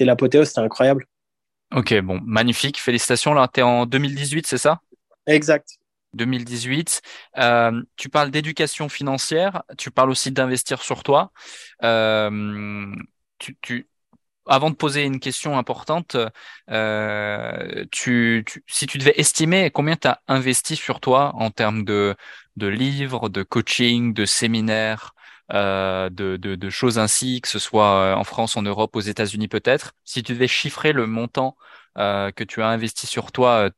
S1: l'apothéose, c'était incroyable.
S2: Ok, bon, magnifique. Félicitations. Là, tu es en 2018, c'est ça?
S1: Exact.
S2: 2018. Euh, tu parles d'éducation financière, tu parles aussi d'investir sur toi. Euh, tu, tu, avant de poser une question importante, euh, si tu devais estimer combien tu as investi sur toi en termes de, livres, de coaching, de séminaires, euh, de, choses ainsi, que ce soit euh, en France, en Europe, aux États-Unis peut-être, si tu devais chiffrer le montant que tu as investi sur toi,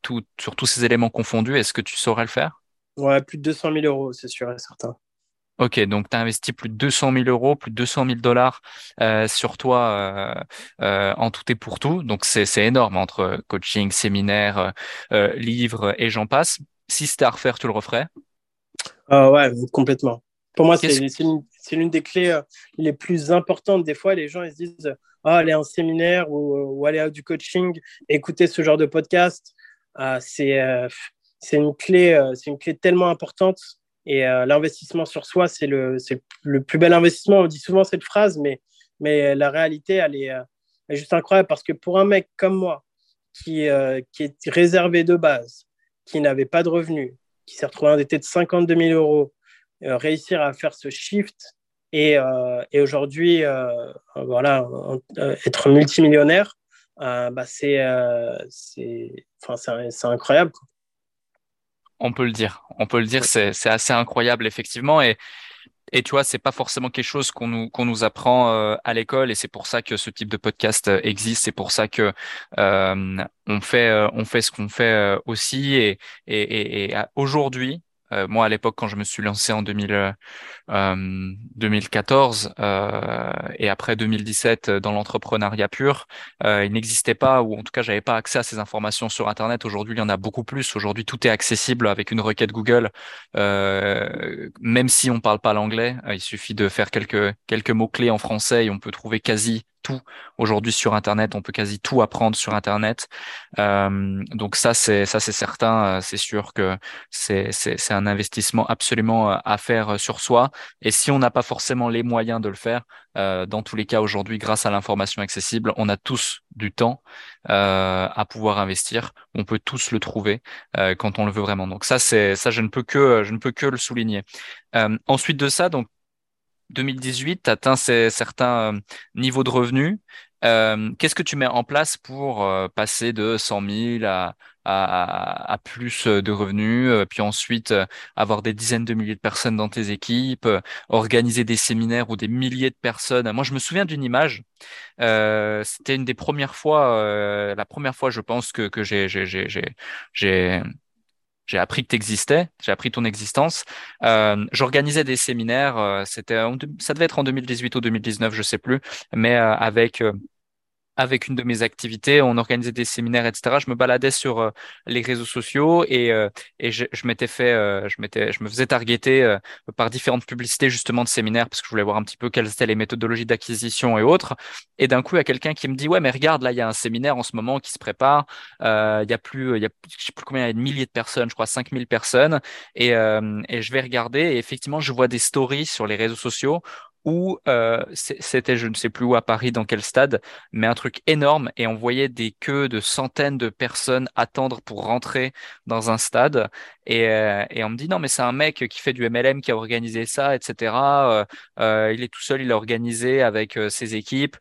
S2: sur tous ces éléments confondus, est-ce que tu saurais le faire?
S1: Ouais, plus de 200 000 euros, c'est sûr et certain.
S2: Ok, donc tu as investi plus de 200 000 euros, plus de 200 000 dollars euh, sur toi euh, euh, en tout et pour tout. Donc c'est énorme entre coaching, séminaire, livres et j'en passe. Si c'était à refaire, tu le referais?
S1: Ah Ouais, complètement. Pour moi, c'est l'une des clés les plus importantes. Des fois, les gens ils se disent ah, aller à un séminaire ou, ou, aller à du coaching, écouter ce genre de podcast. c'est une, clé, une clé tellement importante et euh, l'investissement sur soi, c'est le, plus bel investissement. On dit souvent cette phrase, mais, mais la réalité, elle est, euh, juste incroyable parce que pour un mec comme moi, qui, euh, est réservé de base, qui n'avait pas de revenus, qui s'est retrouvé endetté de 52 000 euros, réussir à faire ce shift et, et aujourd'hui, voilà, être multimillionnaire, bah c'est incroyable.
S2: On peut le dire. On peut le dire. C'est assez incroyable, effectivement. Et, et tu vois, c'est pas forcément quelque chose qu'on nous, qu'on nous apprend euh, à l'école. Et c'est pour ça que ce type de podcast euh, existe. C'est pour ça que euh, on fait, on fait ce qu'on fait aussi. Et, et, et aujourd'hui, euh, moi, à l'époque, quand je me suis lancé en 2000, 2014 euh, euh, et après 2017 dans l'entrepreneuriat pur, il n'existait pas, ou en tout cas, j'avais pas accès à ces informations sur Internet. Aujourd'hui, il y en a beaucoup plus. Aujourd'hui, tout est accessible avec une requête Google. même si on parle pas l'anglais, il suffit de faire quelques quelques mots clés en français et on peut trouver quasi aujourd'hui sur Internet. On peut quasi tout apprendre sur Internet. Euh, donc ça, c'est ça, c'est certain. Euh, c'est sûr que c'est c'est un investissement absolument euh, à faire sur soi. Et si on n'a pas forcément les moyens de le faire, dans tous les cas aujourd'hui, grâce à l'information accessible, on a tous du temps à pouvoir investir. On peut tous le trouver quand on le veut vraiment. Donc ça, c'est ça, je ne peux que je ne peux que le souligner. ensuite de ça, donc 2018, tu atteins certains euh, niveaux de revenus. Euh, qu'est-ce que tu mets en place pour euh, passer de 100 000 à, plus de revenus, puis ensuite avoir des dizaines de milliers de personnes dans tes équipes, organiser des séminaires où des milliers de personnes? Moi, je me souviens d'une image. C'était une des premières fois, la première fois, je pense que, que j'ai j'ai appris que tu existais, j'ai appris ton existence. Euh, J'organisais des séminaires, euh, c'était, ça devait être en 2018 ou 2019, je sais plus, mais euh, avec euh, avec une de mes activités, on organisait des séminaires, etc. Je me baladais sur euh, les réseaux sociaux et, euh, et je, je m'étais fait, euh, je m'étais, je me faisais targeter par différentes publicités justement de séminaires parce que je voulais voir un petit peu quelles étaient les méthodologies d'acquisition et autres. Et d'un coup, il y a quelqu'un qui me dit ouais, mais regarde, là, il y a un séminaire en ce moment qui se prépare. il y a plus, il y a, je sais plus combien, il y a de milliers de personnes, je crois 5000 personnes. Et, et je vais regarder et effectivement, je vois des stories sur les réseaux sociaux où euh, c'était, je ne sais plus où à Paris, dans quel stade, mais un truc énorme et on voyait des queues de centaines de personnes attendre pour rentrer dans un stade. Et, euh, et on me dit non, mais c'est un mec qui fait du MLM qui a organisé ça, etc. Euh, euh, il est tout seul, il a organisé avec euh, ses équipes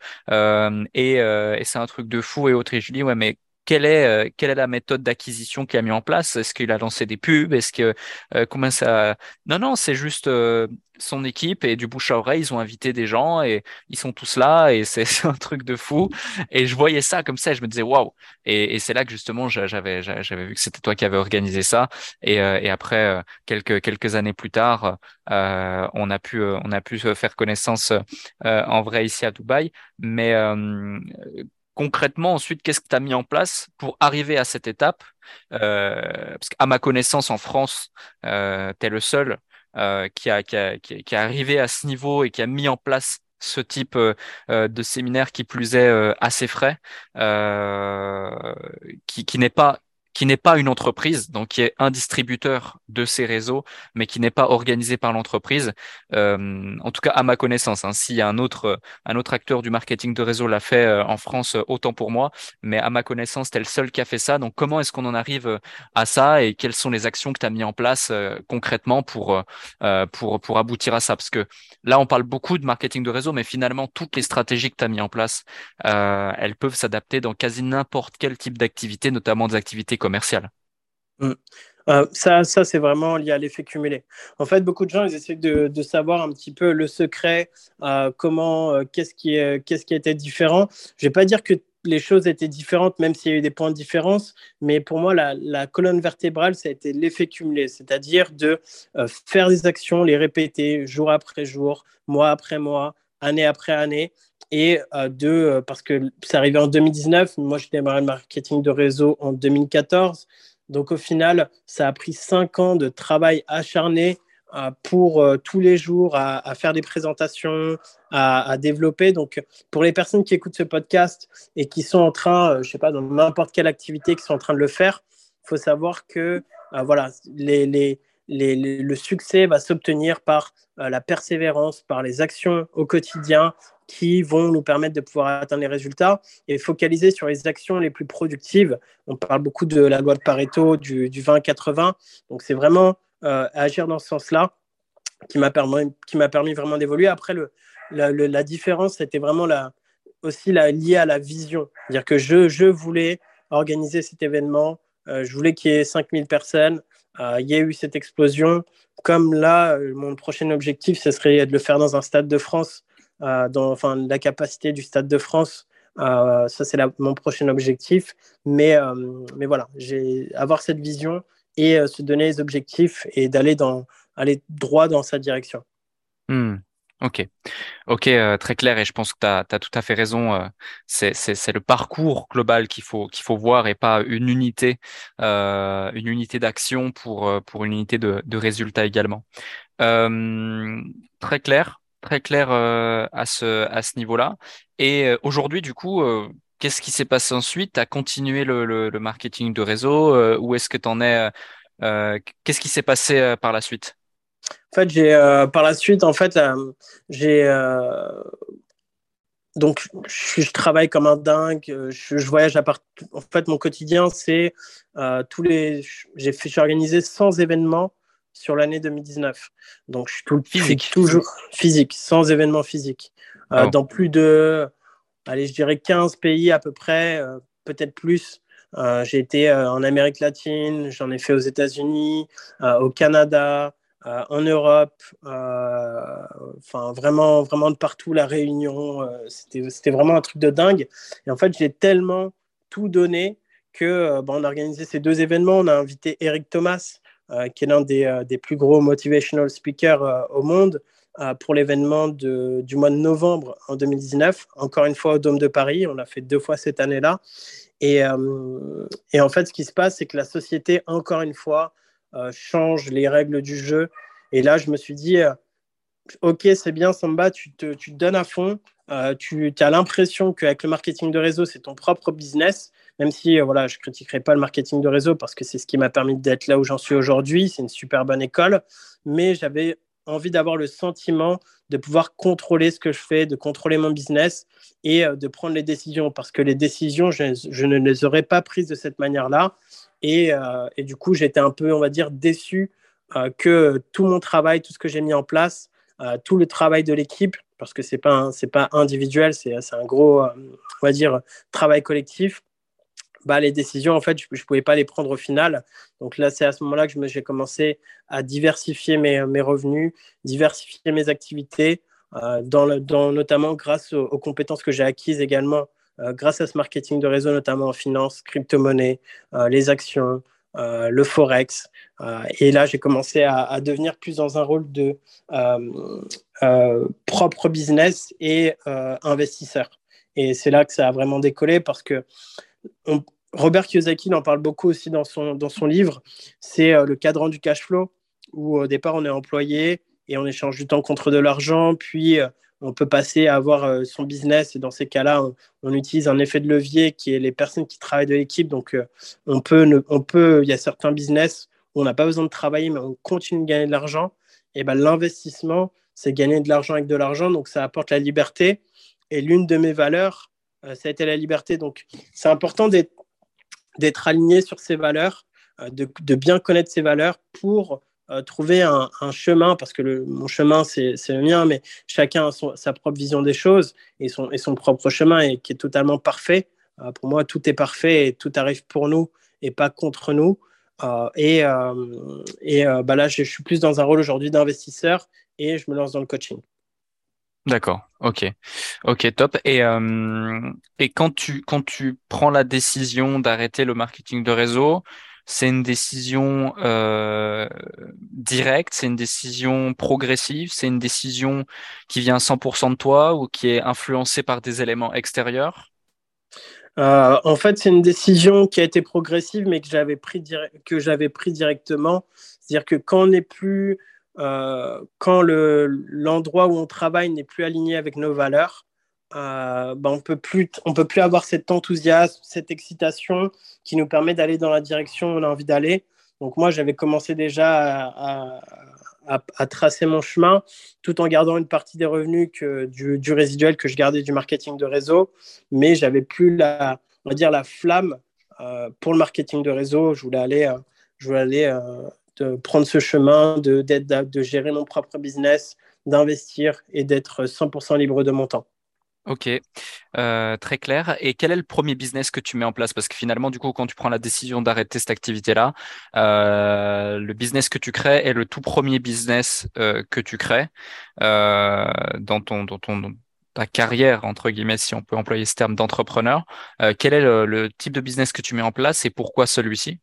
S2: et, et c'est un truc de fou et autre. Et je dis ouais, mais quelle est, quelle est la méthode d'acquisition qu'il a mis en place? Est-ce qu'il a lancé des pubs? Est-ce que comment ça? Non, non, c'est juste son équipe et du bouche à oreille, ils ont invité des gens et ils sont tous là et c'est un truc de fou. Et je voyais ça comme ça et je me disais waouh. Et, et c'est là que justement j'avais j'avais vu que c'était toi qui avais organisé ça. Et, euh, et après euh, quelques quelques années plus tard, euh, on a pu on a pu faire connaissance en vrai ici à Dubaï. Mais concrètement, ensuite, qu'est-ce que tu as mis en place pour arriver à cette étape? Euh, Parce qu'à ma connaissance, en France, euh, tu es le seul euh, qui, a, qui, a, qui, est arrivé à ce niveau et qui a mis en place ce type euh, euh, de séminaire qui plus est assez frais, qui n'est pas qui n'est pas une entreprise, donc qui est un distributeur de ces réseaux, mais qui n'est pas organisé par l'entreprise. Euh, en tout cas, à ma connaissance, hein, a un autre, un autre acteur du marketing de réseau l'a fait euh, en France, euh, autant pour moi, mais à ma connaissance, es le seul qui a fait ça. Donc, comment est-ce qu'on en arrive euh, à ça et quelles sont les actions que tu as mis en place concrètement pour, pour, pour aboutir à ça? Parce que là, on parle beaucoup de marketing de réseau, mais finalement, toutes les stratégies que tu as mis en place, elles peuvent s'adapter dans quasi n'importe quel type d'activité, notamment des activités commercial.
S1: Mm. Euh, ça, ça c'est vraiment lié à l'effet cumulé. En fait, beaucoup de gens ils essaient de, savoir un petit peu le secret, euh, comment, euh, qu'est-ce qui, qu'est-ce qui était différent. Je vais pas dire que les choses étaient différentes, même s'il y a eu des points de différence, mais pour moi, la colonne vertébrale, ça a été l'effet cumulé, c'est-à-dire de faire des actions, les répéter jour après jour, mois après mois, année après année, et de, parce que ça arrivait en 2019, moi j'ai démarré le marketing de réseau en 2014, donc au final, ça a pris cinq ans de travail acharné pour tous les jours à, faire des présentations, à, développer. Donc pour les personnes qui écoutent ce podcast et qui sont en train, je sais pas, dans n'importe quelle activité, qui sont en train de le faire, il faut savoir que voilà, le succès va s'obtenir par la persévérance, par les actions au quotidien, qui vont nous permettre de pouvoir atteindre les résultats et focaliser sur les actions les plus productives. On parle beaucoup de la loi de Pareto, du, du 20-80. Donc, c'est vraiment euh, agir dans ce sens-là qui m'a permis, permis vraiment d'évoluer. Après, le, la, différence, c'était vraiment la, aussi liée à la vision. C'est-à-dire que je, je voulais organiser cet événement, euh, je voulais qu'il y ait 5000 personnes, euh, il y a eu cette explosion. Comme là, mon prochain objectif, ce serait de le faire dans un stade de France euh, dans enfin, la capacité du Stade de France. Euh, ça, c'est mon prochain objectif. Mais, euh, mais voilà, avoir cette vision et se donner les objectifs et d'aller aller droit dans sa direction.
S2: Hmm. Ok, ok, très clair et je pense que tu as, tout à fait raison. c'est le parcours global qu'il faut, qu'il faut voir et pas une unité, unité d'action pour, pour une unité de, de résultat également. très clair très clair euh, à ce, à ce niveau-là. Et euh, aujourd'hui, du coup, euh, qu'est-ce qui s'est passé ensuite? Tu as continué le, le, marketing de réseau Où est-ce que tu en es Qu'est-ce qui s'est passé par la suite?
S1: En fait, j'ai par la suite, en fait, j'ai donc je, travaille comme un dingue, je, voyage à part. En fait, mon quotidien, c'est tous les. J'ai fait, j'ai organisé 100 événements sur l'année 2019. Donc, je suis, tout, physique. toujours physique, sans événement physique. Euh, oh. Dans plus de, allez, je dirais 15 pays à peu près, euh, peut-être plus. Euh, j'ai été en Amérique latine, j'en ai fait aux États-Unis, au Canada, en Europe, enfin vraiment, vraiment de partout, la Réunion. C'était vraiment un truc de dingue. Et en fait, j'ai tellement tout donné que bah, on a organisé ces deux événements. On a invité Eric Thomas, qui est l'un des, des, plus gros motivational speakers au monde, pour l'événement du mois de novembre en 2019. Encore une fois au Dôme de Paris. On l'a fait deux fois cette année-là. Et, en fait, ce qui se passe, c'est que la société, encore une fois, change les règles du jeu. Et là, je me suis dit, ok, c'est bien, Samba, tu te, donnes à fond. Euh, tu as l'impression qu'avec le marketing de réseau, c'est ton propre business, même si euh, voilà, je ne critiquerai pas le marketing de réseau parce que c'est ce qui m'a permis d'être là où j'en suis aujourd'hui. C'est une super bonne école, mais j'avais envie d'avoir le sentiment de pouvoir contrôler ce que je fais, de contrôler mon business et euh, de prendre les décisions parce que les décisions, je, ne les aurais pas prises de cette manière-là. Et, et, du coup, j'étais un peu, on va dire, déçu que tout mon travail, tout ce que j'ai mis en place, tout le travail de l'équipe parce que c'est pas pas individuel, c'est un gros, euh, on va dire, travail collectif. Bah, les décisions, en fait, je ne pouvais pas les prendre au final. Donc là, c'est à ce moment-là que j'ai commencé à diversifier mes, mes, revenus, diversifier mes activités, euh, dans le, dans, notamment grâce aux, compétences que j'ai acquises également, euh, grâce à ce marketing de réseau, notamment en finance, crypto-monnaie, les actions, euh, le forex. Euh, et là, j'ai commencé à, devenir plus dans un rôle de euh, propre business et investisseur. Et c'est là que ça a vraiment décollé parce que Robert Kiyosaki en parle beaucoup aussi dans son, dans son livre. C'est le cadran du cash flow où au départ on est employé et on échange du temps contre de l'argent, puis on peut passer à avoir euh, son business et dans ces cas-là, on, utilise un effet de levier qui est les personnes qui travaillent de l'équipe. Donc, euh, on peut, on peut, il y a certains business où on n'a pas besoin de travailler, mais on continue de gagner de l'argent. Et ben, l'investissement, c'est gagner de l'argent avec de l'argent, donc ça apporte la liberté. Et l'une de mes valeurs, euh, ça a été la liberté. Donc, c'est important d'être aligné sur ces valeurs, de, de, bien connaître ces valeurs pour euh, trouver un, chemin, parce que mon chemin, c'est le mien, mais chacun a sa propre vision des choses et son, propre chemin, et qui est totalement parfait. Euh, pour moi, tout est parfait et tout arrive pour nous et pas contre nous. Euh, et bah là, je, suis plus dans un rôle aujourd'hui d'investisseur et je me lance dans le coaching.
S2: D'accord, ok, ok, top. Et, et quand, tu, quand tu prends la décision d'arrêter le marketing de réseau, c'est une décision euh, directe, c'est une décision progressive, c'est une décision qui vient 100% de toi ou qui est influencée par des éléments extérieurs?
S1: Euh, En fait, c'est une décision qui a été progressive, mais que j'avais pris, que j'avais pris directement. C'est-à-dire que quand on n'est plus, euh, quand le, l'endroit où on travaille n'est plus aligné avec nos valeurs, euh, bah, on peut plus on peut plus avoir cet enthousiasme, cette excitation qui nous permet d'aller dans la direction où on a envie d'aller. Donc moi, j'avais commencé déjà à, tracer mon chemin, tout en gardant une partie des revenus du, résiduel que je gardais du marketing de réseau, mais j'avais plus la, on va dire la flamme euh, pour le marketing de réseau. Je voulais aller, je voulais aller de prendre ce chemin, de, de gérer mon propre business, d'investir et d'être 100% libre de mon temps.
S2: Ok, euh, très clair. Et quel est le premier business que tu mets en place? Parce que finalement, du coup, quand tu prends la décision d'arrêter cette activité-là, euh, le business que tu crées est le tout premier business euh, que tu crées dans ton, dans ton ta carrière entre guillemets, si on peut employer ce terme d'entrepreneur. quel est le, type de business que tu mets en place et pourquoi celui-ci?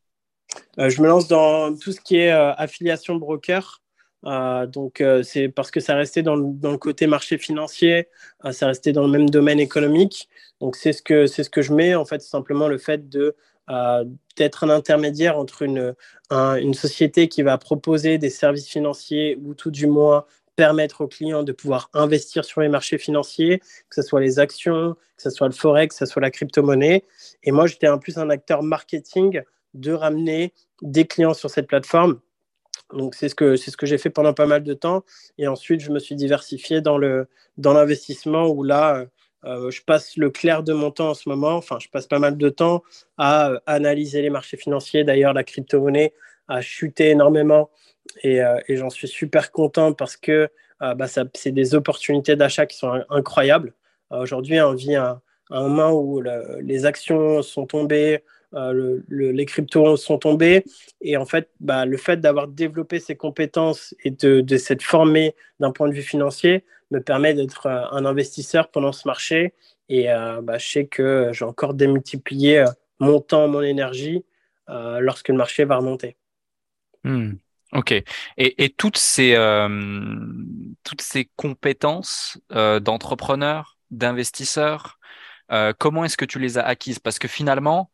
S1: Je me lance dans tout ce qui est affiliation broker. Euh, donc, euh, c'est parce que ça restait dans le, côté marché financier, euh, ça restait dans le même domaine économique. Donc, c'est ce que c'est ce que je mets en fait, simplement le fait de d'être un intermédiaire entre une, une société qui va proposer des services financiers ou tout du moins permettre aux clients de pouvoir investir sur les marchés financiers, que ce soit les actions, que ce soit le forex, que ce soit la crypto-monnaie. Et moi, j'étais en plus un acteur marketing de ramener des clients sur cette plateforme donc c'est ce que ce que j'ai fait pendant pas mal de temps. Et ensuite, je me suis diversifié dans dans l'investissement où là, euh, je passe le clair de mon temps en ce moment. Enfin, je passe pas mal de temps à euh, analyser les marchés financiers. D'ailleurs, la crypto-monnaie a chuté énormément et, euh, j'en suis super content parce que bah, c'est des opportunités d'achat qui sont incroyables. Aujourd'hui, on vit un, un moment où les actions sont tombées, euh, les cryptos sont tombés. Et en fait, bah, le fait d'avoir développé ces compétences et de, de s'être formé d'un point de vue financier me permet d'être un investisseur pendant ce marché. Et euh, bah, je sais que j'ai encore démultiplié mon temps, mon énergie lorsque le marché va remonter.
S2: Hmm. Ok. Et, et toutes, ces, toutes ces compétences d'entrepreneur, d'investisseur, comment est-ce que tu les as acquises? Parce que finalement,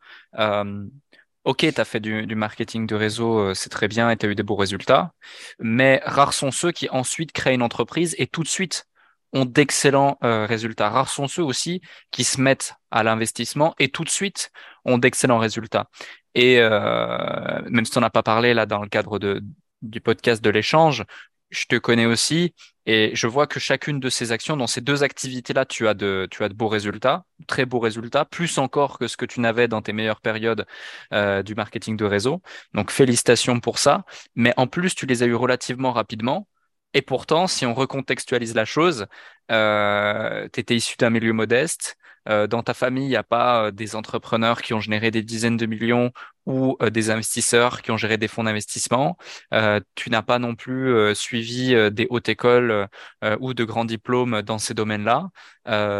S2: Ok, tu as fait du, marketing de réseau, euh, c'est très bien et tu as eu des beaux résultats, mais rares sont ceux qui ensuite créent une entreprise et tout de suite ont d'excellents euh, résultats. Rares sont ceux aussi qui se mettent à l'investissement et tout de suite ont d'excellents résultats. Et euh, même si on n'a pas parlé là dans le cadre de, du podcast de l'échange, je te connais aussi et je vois que chacune de ces actions, dans ces deux activités-là, tu as de, beaux résultats, très beaux résultats, plus encore que ce que tu n'avais dans tes meilleures périodes euh, du marketing de réseau. Donc félicitations pour ça. Mais en plus, tu les as eu relativement rapidement. Et pourtant, si on recontextualise la chose, euh, tu étais issu d'un milieu modeste. Euh, dans ta famille, il n'y a pas des entrepreneurs qui ont généré des dizaines de millions ou euh, des investisseurs qui ont géré des fonds d'investissement. Euh, tu n'as pas non plus euh, suivi des hautes écoles ou de grands diplômes dans ces domaines-là.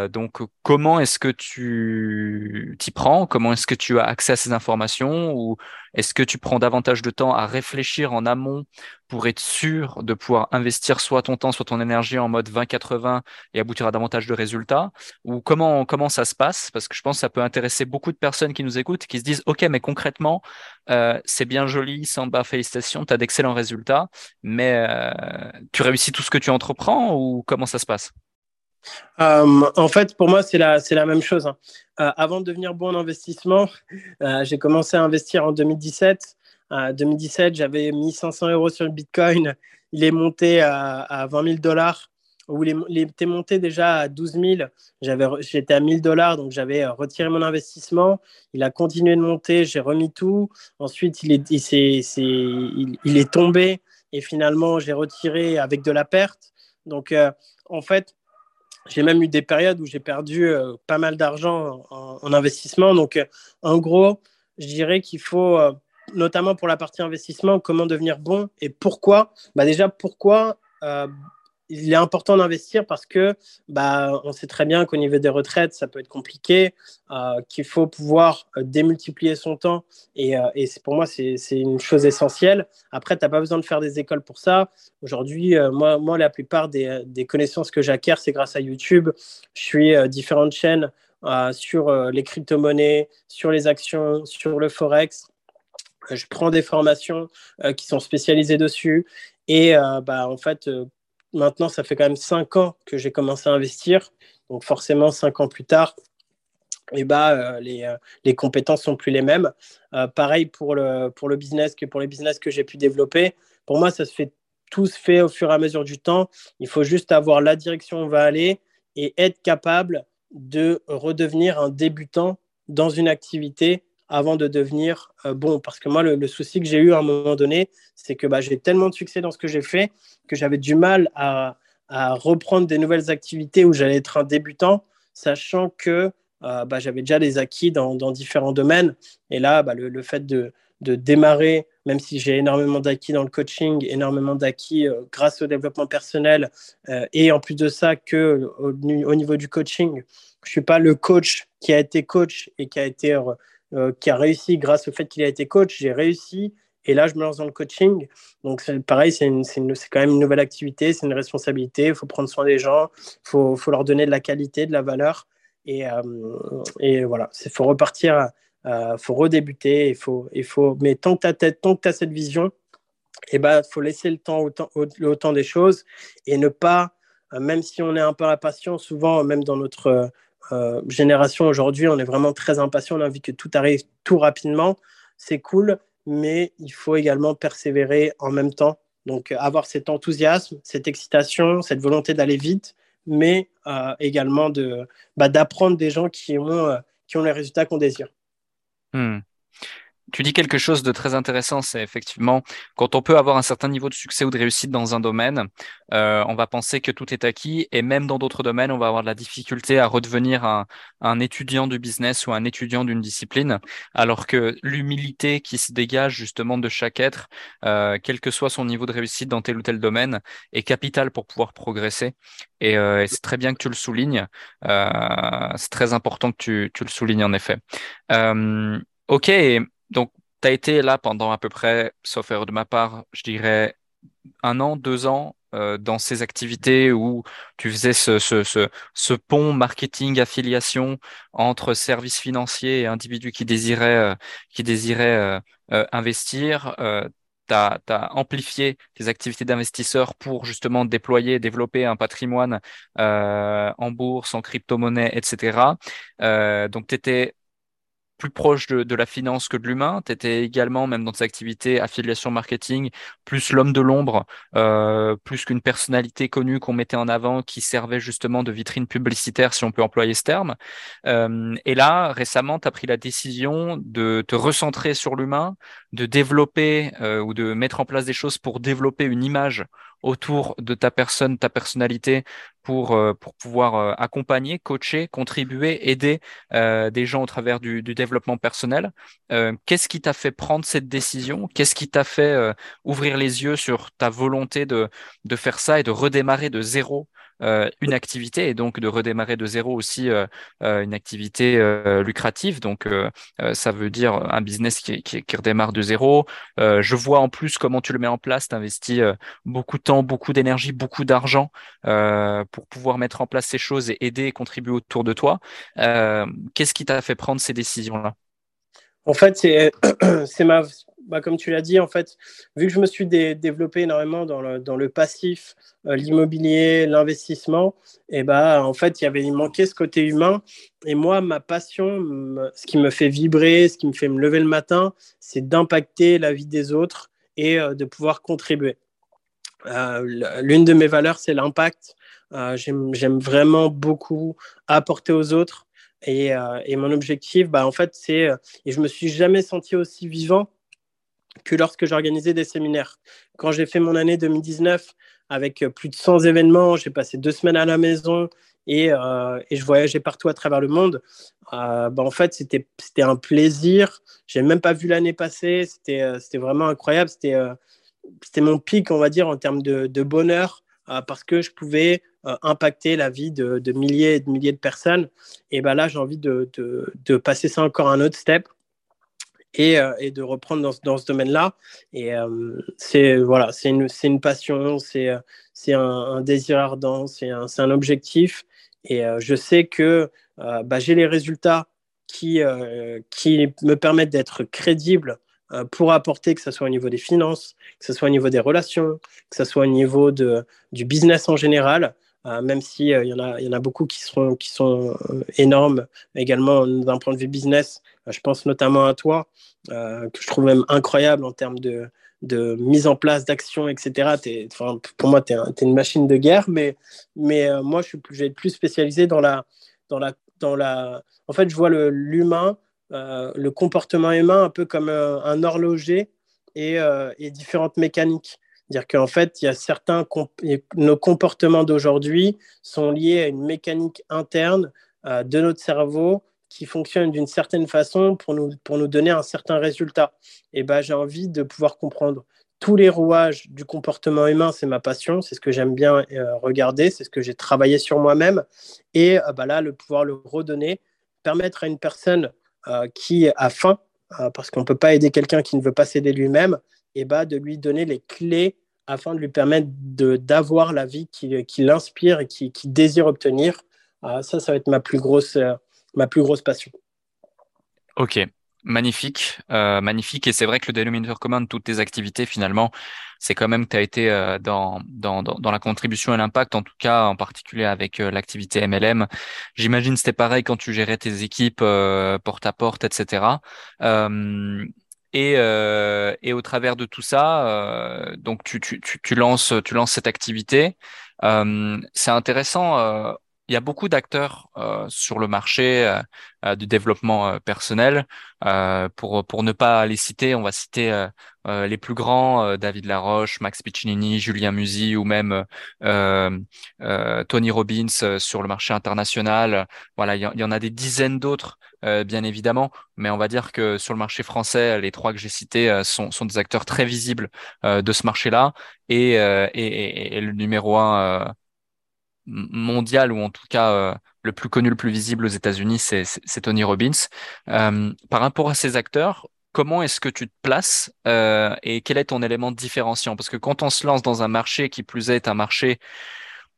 S2: donc, comment est-ce que tu t'y prends? Comment est-ce que tu as accès à ces informations? Ou est-ce que tu prends davantage de temps à réfléchir en amont pour être sûr de pouvoir investir soit ton temps, soit ton énergie en mode 20-80 et aboutir à davantage de résultats? Ou comment, comment ça se passe? Parce que je pense que ça peut intéresser beaucoup de personnes qui nous écoutent, qui se disent, OK, mais concrètement, euh, c'est bien joli, Samba, félicitations, tu as d'excellents résultats, mais euh, tu réussis tout ce que tu entreprends ou comment ça se passe?
S1: Euh, en fait, pour moi, c'est la, même chose. Hein. avant de devenir bon en investissement, j'ai commencé à investir en 2017. En 2017, j'avais mis 500 euros sur le Bitcoin. Il est monté à, à 20 000 dollars où il était monté déjà à 12 000. J'étais à 1000 dollars, donc j'avais euh, retiré mon investissement. Il a continué de monter, j'ai remis tout. Ensuite, il est, il, il, est tombé et finalement, j'ai retiré avec de la perte. Donc, euh, en fait, j'ai même eu des périodes où j'ai perdu euh, pas mal d'argent en, investissement. Donc, en gros, je dirais qu'il faut, notamment pour la partie investissement, comment devenir bon et pourquoi. Bah déjà, pourquoi il est important d'investir parce que bah, on sait très bien qu'au niveau des retraites, ça peut être compliqué, euh, qu'il faut pouvoir euh, démultiplier son temps. Et, euh, et pour moi, c'est une chose essentielle. Après, tu n'as pas besoin de faire des écoles pour ça. Aujourd'hui, moi, moi, la plupart des, des connaissances que j'acquiers, c'est grâce à YouTube. Je suis différentes chaînes sur les crypto-monnaies, sur les actions, sur le Forex. Je prends des formations qui sont spécialisées dessus. Et bah, en fait, maintenant, ça fait quand même cinq ans que j'ai commencé à investir. Donc forcément, cinq ans plus tard, eh bah, euh, les, euh, les, compétences sont plus les mêmes. Euh, pareil pour le, pour le business que pour les business que j'ai pu développer. Pour moi, ça se fait tout se fait au fur et à mesure du temps. Il faut juste avoir la direction où on va aller et être capable de redevenir un débutant dans une activité avant de devenir euh, bon. Parce que moi, le, souci que j'ai eu à un moment donné, c'est que bah, j'ai tellement de succès dans ce que j'ai fait que j'avais du mal à, reprendre des nouvelles activités où j'allais être un débutant, sachant que euh, bah, j'avais déjà des acquis dans, différents domaines. Et là, bah, le, fait de, démarrer, même si j'ai énormément d'acquis dans le coaching, énormément d'acquis euh, grâce au développement personnel, et en plus de ça, que au, niveau du coaching, je suis pas le coach qui a été coach et qui a été euh, qui a réussi grâce au fait qu'il a été coach. J'ai réussi et là, je me lance dans le coaching. Donc, pareil, c'est quand même une nouvelle activité, c'est une responsabilité. Il faut prendre soin des gens, il faut, faut, leur donner de la qualité, de la valeur. Et, euh, et voilà, il faut repartir, il euh, faut redébuter. Il faut, il faut, mais tant que tu as, cette vision, il eh ben, faut laisser le temps au, temps des choses et ne pas, même si on est un peu impatient, souvent, même dans notre euh, génération aujourd'hui, on est vraiment très impatient, on a envie que tout arrive tout rapidement. C'est cool, mais il faut également persévérer en même temps. Donc euh, avoir cet enthousiasme, cette excitation, cette volonté d'aller vite, mais euh, également de, bah, d'apprendre des gens qui ont, qui ont les résultats qu'on désire.
S2: Hmm. Tu dis quelque chose de très intéressant, c'est effectivement quand on peut avoir un certain niveau de succès ou de réussite dans un domaine, euh, on va penser que tout est acquis et même dans d'autres domaines, on va avoir de la difficulté à redevenir un, un étudiant du business ou un étudiant d'une discipline, alors que l'humilité qui se dégage justement de chaque être, euh, quel que soit son niveau de réussite dans tel ou tel domaine, est capital pour pouvoir progresser. Et, euh, et c'est très bien que tu le soulignes. Euh, c'est très important que tu, tu, le soulignes en effet. Euh, Ok, donc tu as été là pendant à peu près, sauf erreur de ma part, je dirais un an, deux ans euh, dans ces activités où tu faisais ce, pont marketing affiliation entre services financiers et individus qui désiraient, euh, qui euh, investir. tu as, amplifié tes activités d'investisseur pour justement déployer, développer un patrimoine en bourse, en crypto-monnaie, etc. donc, tu étais plus proche de, la finance que de l'humain. Tu étais également, même dans tes activités affiliation marketing, plus l'homme de l'ombre, euh, plus qu'une personnalité connue qu'on mettait en avant qui servait justement de vitrine publicitaire, si on peut employer ce terme. Euh, et là, récemment, tu as pris la décision de te recentrer sur l'humain, de développer euh, ou de mettre en place des choses pour développer une image autour de ta personne, ta personnalité, pour, euh, pouvoir euh, accompagner, coacher, contribuer, aider euh, des gens au travers du, développement personnel. Qu'est-ce qui t'a fait prendre cette décision? Qu'est-ce qui t'a fait ouvrir les yeux sur ta volonté de, faire ça et de redémarrer de zéro une activité et donc de redémarrer de zéro aussi euh, euh, une activité lucrative. Donc ça veut dire un business qui, qui, qui redémarre de zéro. je vois en plus comment tu le mets en place. Tu investis beaucoup de temps, beaucoup d'énergie, beaucoup d'argent pour pouvoir mettre en place ces choses et aider et contribuer autour de toi. Qu'est-ce qui t'a fait prendre ces décisions-là?
S1: En fait, c'est ma bah, comme tu l'as dit, en fait, vu que je me suis développé énormément dans le, dans le passif, euh, l'immobilier, l'investissement, et bah, en fait, il y avait il manquait ce côté humain. Et moi, ma passion, ce qui me fait vibrer, ce qui me fait me lever le matin, c'est d'impacter la vie des autres et euh, de pouvoir contribuer. Euh, l'une de mes valeurs, c'est l'impact. J'aime vraiment beaucoup apporter aux autres. Et, et mon objectif, bah, en fait, c'est, et je me suis jamais senti aussi vivant que lorsque j'organisais des séminaires. Quand j'ai fait mon année 2019 avec euh, plus de 100 événements, j'ai passé deux semaines à la maison et, euh, je voyageais partout à travers le monde. Euh, bah, en fait, c'était un plaisir. J'ai même pas vu l'année passer. C'était vraiment incroyable. C'était mon pic, on va dire, en termes de, bonheur parce que je pouvais impacter la vie de, milliers et de milliers de personnes. Et bah, là, j'ai envie de, de passer ça encore un autre step euh, et, de reprendre dans, ce domaine-là. Et euh, c'est voilà, une, passion, c'est euh, un, désir ardent, c'est un, un, objectif. Et je sais que bah, j'ai les résultats qui, qui me permettent d'être crédible pour apporter, que ce soit au niveau des finances, que ce soit au niveau des relations, que ce soit au niveau de, du business en général. Euh, même s'il euh, y, en a, y en a beaucoup qui, sont euh, énormes également d'un point de vue business. je pense notamment à toi, que je trouve même incroyable en termes de, mise en place d'actions, etc. pour moi, tu es, une machine de guerre, mais, moi, je vais être plus spécialisé dans la, dans la, dans la... En fait, je vois l'humain, le comportement humain un peu comme un horloger et différentes mécaniques. Dire qu'en fait, il y a certains nos comportements d'aujourd'hui sont liés à une mécanique interne euh, de notre cerveau qui fonctionne d'une certaine façon pour nous, pour nous donner un certain résultat. Et ben, j'ai envie de pouvoir comprendre tous les rouages du comportement humain, c'est ma passion, c'est ce que j'aime bien euh, regarder, c'est ce que j'ai travaillé sur moi-même. Et bah là, le pouvoir le redonner, permettre à une personne qui a faim, parce qu'on ne peut pas aider quelqu'un qui ne veut pas s'aider lui-même, et bah, de lui donner les clés afin de lui permettre d'avoir la vie qui, qui l'inspire et qui, qui, désire obtenir. Ah, ça, ça va être ma plus grosse, euh, ma plus grosse passion.
S2: Ok, magnifique, euh, magnifique. Et c'est vrai que le dénominateur commun de toutes tes activités, finalement, c'est quand même que tu as été euh, dans, dans, dans, la contribution et l'impact, en tout cas, en particulier avec l'activité MLM. J'imagine c'était pareil quand tu gérais tes équipes porte à porte, etc. Et, euh, et au travers de tout ça, euh, donc tu, tu, tu, tu, lances, tu lances cette activité. Euh, c'est intéressant. Euh, il y a beaucoup d'acteurs euh, sur le marché du développement personnel. pour pour ne pas les citer, on va citer les plus grands David Laroche, Max Piccinini, Julien Musi ou même Tony Robbins sur le marché international. Voilà, il y, en a des dizaines d'autres euh, bien évidemment, mais on va dire que sur le marché français, les trois que j'ai cités euh, sont, sont, des acteurs très visibles euh, de ce marché-là et, et, et, le numéro un mondial ou en tout cas le plus connu, le plus visible aux États-Unis, c'est Tony Robbins. Euh, par rapport à ces acteurs, comment est-ce que tu te places euh, et quel est ton élément différenciant? Parce que quand on se lance dans un marché qui plus est un marché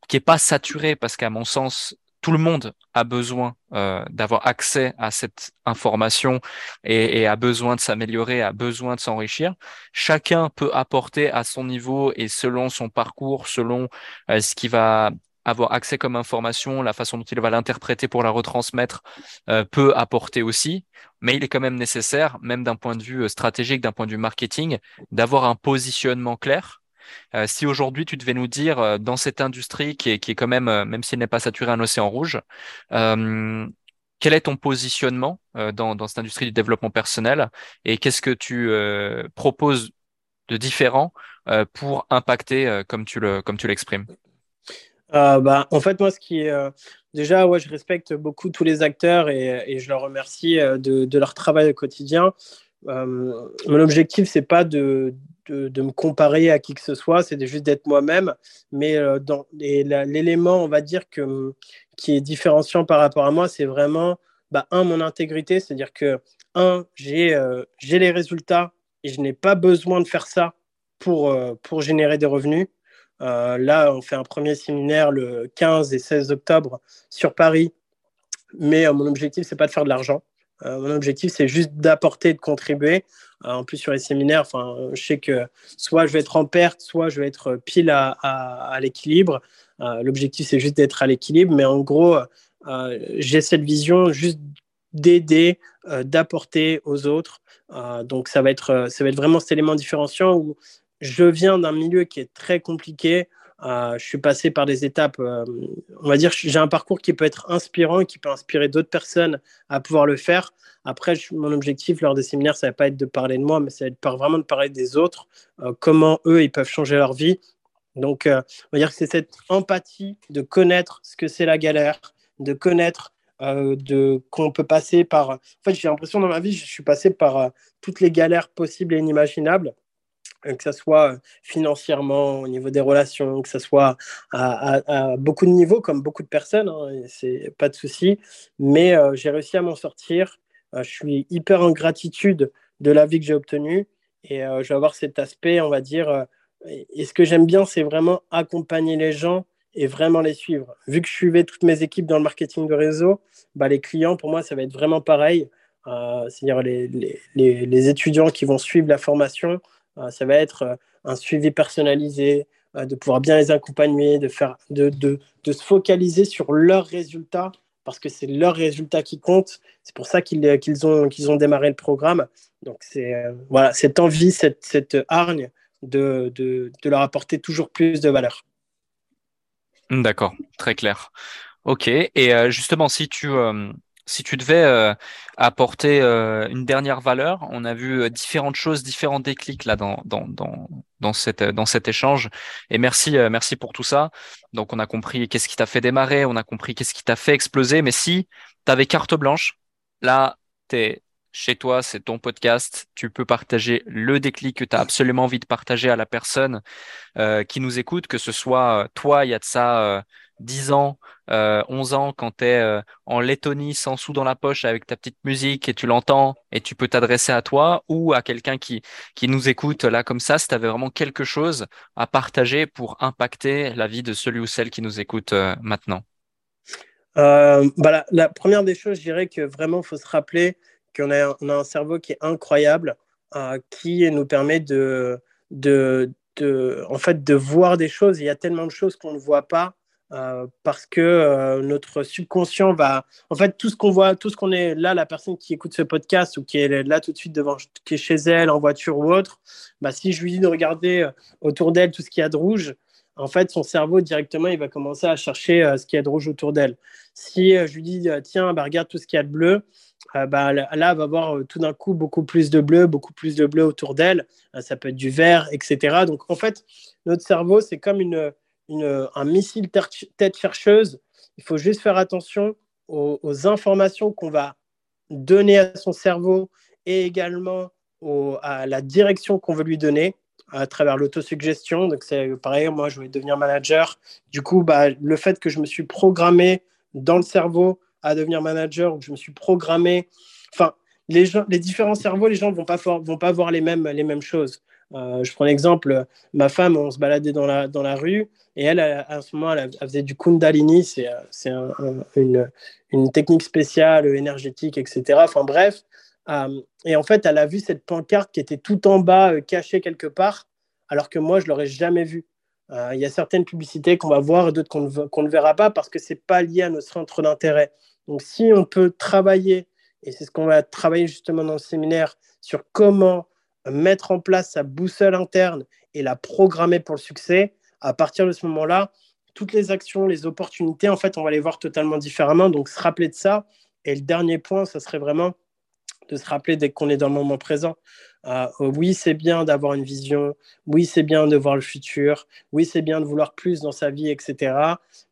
S2: qui est pas saturé, parce qu'à mon sens, tout le monde a besoin euh, d'avoir accès à cette information et, et a besoin de s'améliorer, a besoin de s'enrichir. Chacun peut apporter à son niveau et selon son parcours, selon euh, ce qui va avoir accès comme information, la façon dont il va l'interpréter pour la retransmettre euh, peut apporter aussi, mais il est quand même nécessaire, même d'un point de vue euh, stratégique, d'un point de vue marketing, d'avoir un positionnement clair. Euh, si aujourd'hui tu devais nous dire dans cette industrie qui est, qui est quand même, même s'il n'est pas saturé, un océan rouge, quel est ton positionnement dans, dans, cette industrie du développement personnel et qu'est-ce que tu proposes de différent pour impacter comme tu le comme tu l'exprimes?
S1: Bah, en fait, moi, ce qui est déjà, ouais, je respecte beaucoup tous les acteurs et, je leur remercie de, de, leur travail au quotidien. mon objectif, c'est pas de, de, me comparer à qui que ce soit, c'est juste d'être moi-même. Mais euh, dans l'élément, on va dire, que, qui est différenciant par rapport à moi, c'est vraiment, bah, un, mon intégrité, c'est-à-dire que, un, j'ai euh, j'ai les résultats et je n'ai pas besoin de faire ça pour, euh, pour générer des revenus. Là, on fait un premier séminaire le 15 et 16 octobre sur Paris, mais mon objectif, c'est pas de faire de l'argent. mon objectif, c'est juste d'apporter, de contribuer. Euh, en plus, sur les séminaires, je sais que soit je vais être en perte, soit je vais être pile à, l'équilibre. Euh, l'objectif, c'est juste d'être à l'équilibre. Mais en gros, euh, j'ai cette vision juste d'aider, d'apporter aux autres. donc, ça va, être, ça va être vraiment cet élément différenciant où je viens d'un milieu qui est très compliqué. je suis passé par des étapes, on va dire, j'ai un parcours qui peut être inspirant et qui peut inspirer d'autres personnes à pouvoir le faire. Après, mon objectif lors des séminaires, ça va pas être de parler de moi, mais ça va être vraiment de parler des autres, euh, comment eux, ils peuvent changer leur vie. Donc, euh, on va dire que c'est cette empathie de connaître ce que c'est la galère, de connaître euh, qu'on peut passer par. En fait, j'ai l'impression dans ma vie, je suis passé par toutes les galères possibles et inimaginables que ce soit financièrement, au niveau des relations, que ce soit à, beaucoup de niveaux, comme beaucoup de personnes, hein, c'est pas de souci. Mais j'ai réussi à m'en sortir. Euh, je suis hyper en gratitude de la vie que j'ai obtenue et euh, je vais avoir cet aspect, on va dire. Euh, et ce que j'aime bien, c'est vraiment accompagner les gens et vraiment les suivre. Vu que je suivais toutes mes équipes dans le marketing de réseau, bah, les clients, pour moi, ça va être vraiment pareil. C'est-à-dire les, les, les, étudiants qui vont suivre la formation, ça va être un suivi personnalisé, de pouvoir bien les accompagner, de, faire, de, de, de se focaliser sur leurs résultats parce que c'est leurs résultats qui comptent. C'est pour ça qu'ils ont, ont démarré le programme. Donc, c'est euh, voilà, cette envie, cette, cette hargne de, de, de, leur apporter toujours plus de valeur.
S2: D'accord, très clair. Ok, et euh, justement, si tu, euh, si tu devais euh, apporter euh, une dernière valeur, on a vu euh, différentes choses, différents déclics là dans, cet échange. Et merci, merci pour tout ça. Donc, on a compris qu'est-ce qui t'a fait démarrer, on a compris qu'est-ce qui t'a fait exploser. Mais si tu avais carte blanche, là, tu es chez toi, c'est ton podcast. Tu peux partager le déclic que tu as absolument envie de partager à la personne qui nous écoute, que ce soit toi, il y a de ça 10 ans, euh, 11 ans, quand tu es euh, en Lettonie sans sous dans la poche avec ta petite musique et tu l'entends et tu peux t'adresser à toi ou à quelqu'un qui, qui nous écoute là comme ça, si tu avais vraiment quelque chose à partager pour impacter la vie de celui ou celle qui nous écoute euh, maintenant
S1: euh, bah la, première des choses, je dirais que vraiment, il faut se rappeler qu'on a, on a un cerveau qui est incroyable, qui nous permet de, de, de, en fait, de voir des choses. Il y a tellement de choses qu'on ne voit pas euh, parce que euh, notre subconscient va. En fait, tout ce qu'on voit, tout ce qu'on est là, la personne qui écoute ce podcast ou qui est là tout de suite devant, qui est chez elle, en voiture ou autre, bah, si je lui dis de regarder euh, autour d'elle tout ce qu'il y a de rouge, en fait, son cerveau directement, il va commencer à chercher ce qu'il y a de rouge autour d'elle. Si je lui dis, tiens, bah, regarde tout ce qu'il y a de bleu, bah, là, elle va voir tout d'un coup beaucoup plus de bleu, beaucoup plus de bleu autour d'elle. ça peut être du vert, etc. Donc, en fait, notre cerveau, c'est comme une un missile tête chercheuse. Il faut juste faire attention aux, informations qu'on va donner à son cerveau et également à la direction qu'on veut lui donner à travers l'autosuggestion. Donc, c'est pareil, moi, je vais devenir manager. Du coup, bah, le fait que je me suis programmé dans le cerveau à devenir manager, où je me suis programmé. Enfin, les, gens, les différents cerveaux, les gens ne vont pas, vont pas voir les mêmes, les mêmes choses. Euh, je prends l'exemple, ma femme, on se baladait dans la, dans la rue et elle, à ce moment, elle, faisait du Kundalini, c'est une, une, technique spéciale, énergétique, etc. Enfin bref. Euh, et en fait, elle a vu cette pancarte qui était tout en bas, euh, cachée quelque part, alors que moi, je ne l'aurais jamais vue. Il y a certaines publicités qu'on va voir d'autres qu'on ne, verra pas parce que ce n'est pas lié à nos centres d'intérêt. Donc, si on peut travailler, et c'est ce qu'on va travailler justement dans le séminaire, sur comment mettre en place sa boussole interne et la programmer pour le succès, à partir de ce moment-là, toutes les actions, les opportunités, en fait, on va les voir totalement différemment. Donc, se rappeler de ça. Et le dernier point, ça serait vraiment de se rappeler dès qu'on est dans le moment présent. Euh, oui, c'est bien d'avoir une vision. Oui, c'est bien de voir le futur. Oui, c'est bien de vouloir plus dans sa vie, etc.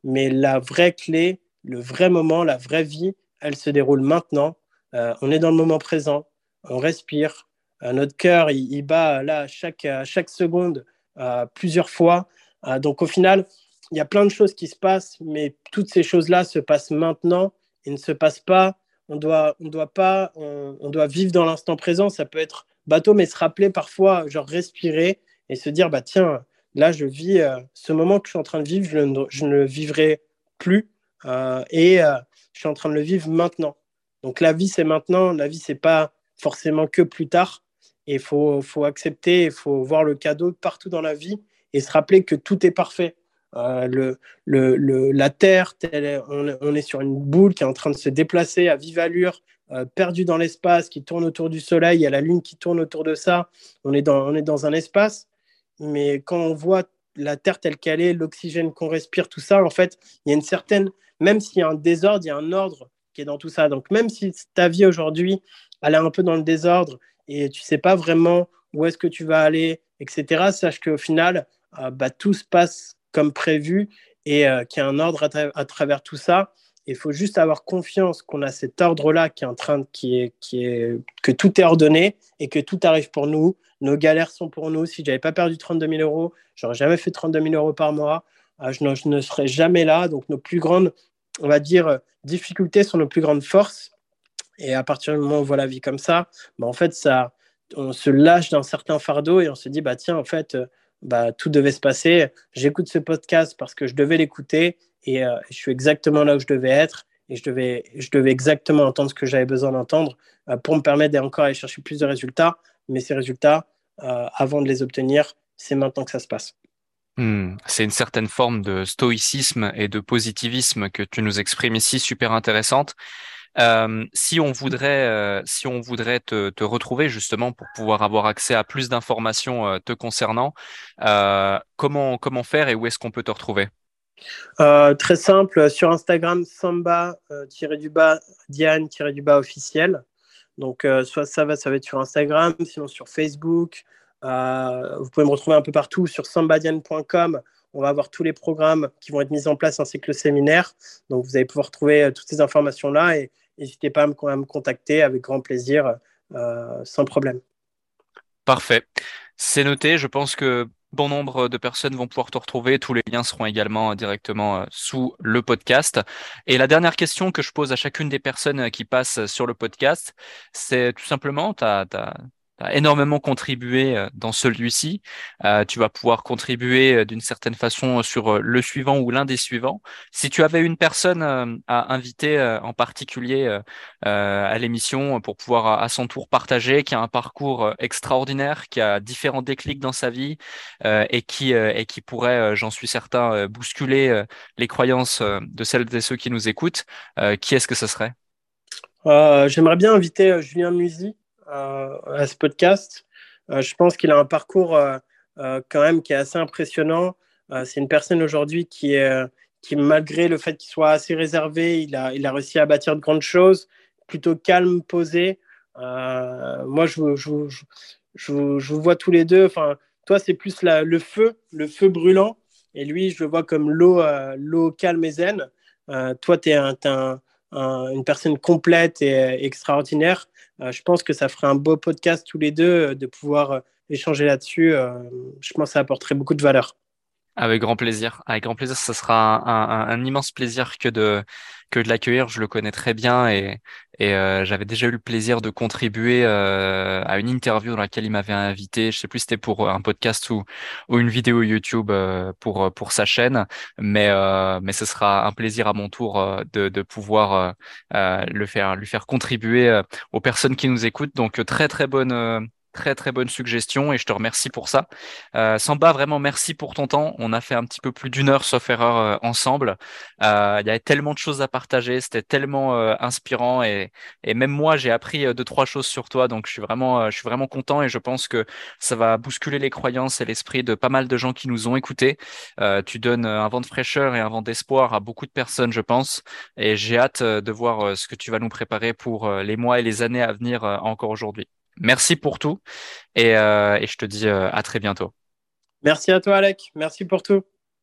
S1: Mais la vraie clé, le vrai moment, la vraie vie, elle se déroule maintenant. Euh, on est dans le moment présent. On respire, euh, notre cœur, il, bat là chaque, chaque seconde euh, plusieurs fois. Euh, donc au final, il y a plein de choses qui se passent, mais toutes ces choses-là se passent maintenant et ne se passent pas. On doit, on doit pas, on, doit vivre dans l'instant présent. Ça peut être bateau, mais se rappeler parfois, genre respirer et se dire, bah tiens, là je vis ce moment que je suis en train de vivre, je ne, je ne le vivrai plus et je suis en train de le vivre maintenant. Donc la vie c'est maintenant, la vie c'est pas forcément que plus tard. Et il faut, accepter, il faut voir le cadeau partout dans la vie et se rappeler que tout est parfait. Euh, la Terre, on, est sur une boule qui est en train de se déplacer à vive allure, euh, perdue dans l'espace, qui tourne autour du Soleil, il y a la Lune qui tourne autour de ça. On est dans, on est dans un espace, mais quand on voit la Terre telle qu'elle est, l'oxygène qu'on respire, tout ça, en fait, il y a une certaine, même s'il y a un désordre, il y a un ordre qui est dans tout ça. Donc même si ta vie aujourd'hui, elle est un peu dans le désordre, et tu sais pas vraiment où est-ce que tu vas aller, etc., sache qu'au final, euh, bah, tout se passe comme prévu et euh, qu'il y a un ordre à, travers tout ça. Il faut juste avoir confiance qu'on a cet ordre-là qui est en train de, qui est, que tout est ordonné et que tout arrive pour nous. Nos galères sont pour nous. Si j'avais pas perdu 32 000 euros, j'aurais jamais fait 32 000 euros par mois. Euh, je, ne, je, ne, serais jamais là. Donc nos plus grandes, on va dire, difficultés sont nos plus grandes forces. Et à partir du moment où on voit la vie comme ça, bah, en fait, ça, on se lâche d'un certain fardeau et on se dit, bah, tiens, en fait, euh, bah, tout devait se passer. J'écoute ce podcast parce que je devais l'écouter et euh, je suis exactement là où je devais être et je devais, je devais exactement entendre ce que j'avais besoin d'entendre euh, pour me permettre d'encore aller chercher plus de résultats. Mais ces résultats, avant de les obtenir, c'est maintenant que ça se passe.
S2: Hmm. c'est une certaine forme de stoïcisme et de positivisme que tu nous exprimes ici, super intéressante. Si on voudrait, si on voudrait te, retrouver justement pour pouvoir avoir accès à plus d'informations te concernant, comment comment faire et où est-ce qu'on peut te retrouver?
S1: Très simple sur Instagram samba du bas Diane du bas officiel. Donc soit ça va, ça va être sur Instagram, sinon sur Facebook. vous pouvez me retrouver un peu partout sur sambadiane.com on va avoir tous les programmes qui vont être mis en place ainsi que le séminaire. Donc, vous allez pouvoir trouver toutes ces informations-là et, n'hésitez pas à me, contacter avec grand plaisir, euh, sans problème.
S2: Parfait. C'est noté. Je pense que bon nombre de personnes vont pouvoir te retrouver. Tous les liens seront également directement euh, sous le podcast. Et la dernière question que je pose à chacune des personnes qui passent sur le podcast, c'est tout simplement, tu as, énormément contribué euh, dans celui-ci. Euh, tu vas pouvoir contribuer euh, d'une certaine façon sur le suivant ou l'un des suivants. Si tu avais une personne à inviter en particulier à l'émission pour pouvoir à son tour partager, qui a un parcours extraordinaire, qui a différents déclics dans sa vie et qui et qui pourrait, j'en suis certain, bousculer les croyances de celles et ceux qui nous écoutent, qui est-ce que ce serait?
S1: J'aimerais bien inviter Julien Musy à ce podcast. Euh, je pense qu'il a un parcours euh, euh, quand même qui est assez impressionnant. c'est une personne aujourd'hui qui qui, malgré le fait qu'il soit assez réservé, il a, il a réussi à bâtir de grandes choses, plutôt calme, posé. moi, je, je, je, je, vous vois tous les deux. Enfin, toi, c'est plus la, le feu, le feu brûlant. Et lui, je le vois comme l'eau l'eau calme et zen. toi, tu es, un, une personne complète et extraordinaire. Euh, je pense que ça ferait un beau podcast tous les deux euh, de pouvoir euh, échanger là-dessus. je pense que ça apporterait beaucoup de valeur.
S2: Avec grand plaisir. Avec grand plaisir, ce sera un, immense plaisir que de que de l'accueillir. Je le connais très bien et euh, j'avais déjà eu le plaisir de contribuer euh, à une interview dans laquelle il m'avait invité. Je sais plus si c'était pour un podcast ou ou une vidéo YouTube euh, pour pour sa chaîne, mais mais ce sera un plaisir à mon tour de de pouvoir le faire lui faire contribuer aux personnes qui nous écoutent. Donc très très bonne Très très bonne suggestion et je te remercie pour ça. Euh, Samba, vraiment merci pour ton temps. On a fait un petit peu plus d'une heure sauf erreur euh, ensemble. Euh, il y avait tellement de choses à partager, c'était tellement inspirant et, et même moi j'ai appris deux trois choses sur toi. Donc je suis vraiment je suis vraiment content et je pense que ça va bousculer les croyances et l'esprit de pas mal de gens qui nous ont écoutés. tu donnes un vent de fraîcheur et un vent d'espoir à beaucoup de personnes, je pense. Et j'ai hâte de voir ce que tu vas nous préparer pour les mois et les années à venir encore aujourd'hui. Merci pour tout et, euh, je te dis euh, à très bientôt.
S1: Merci à toi, Alec. Merci pour tout.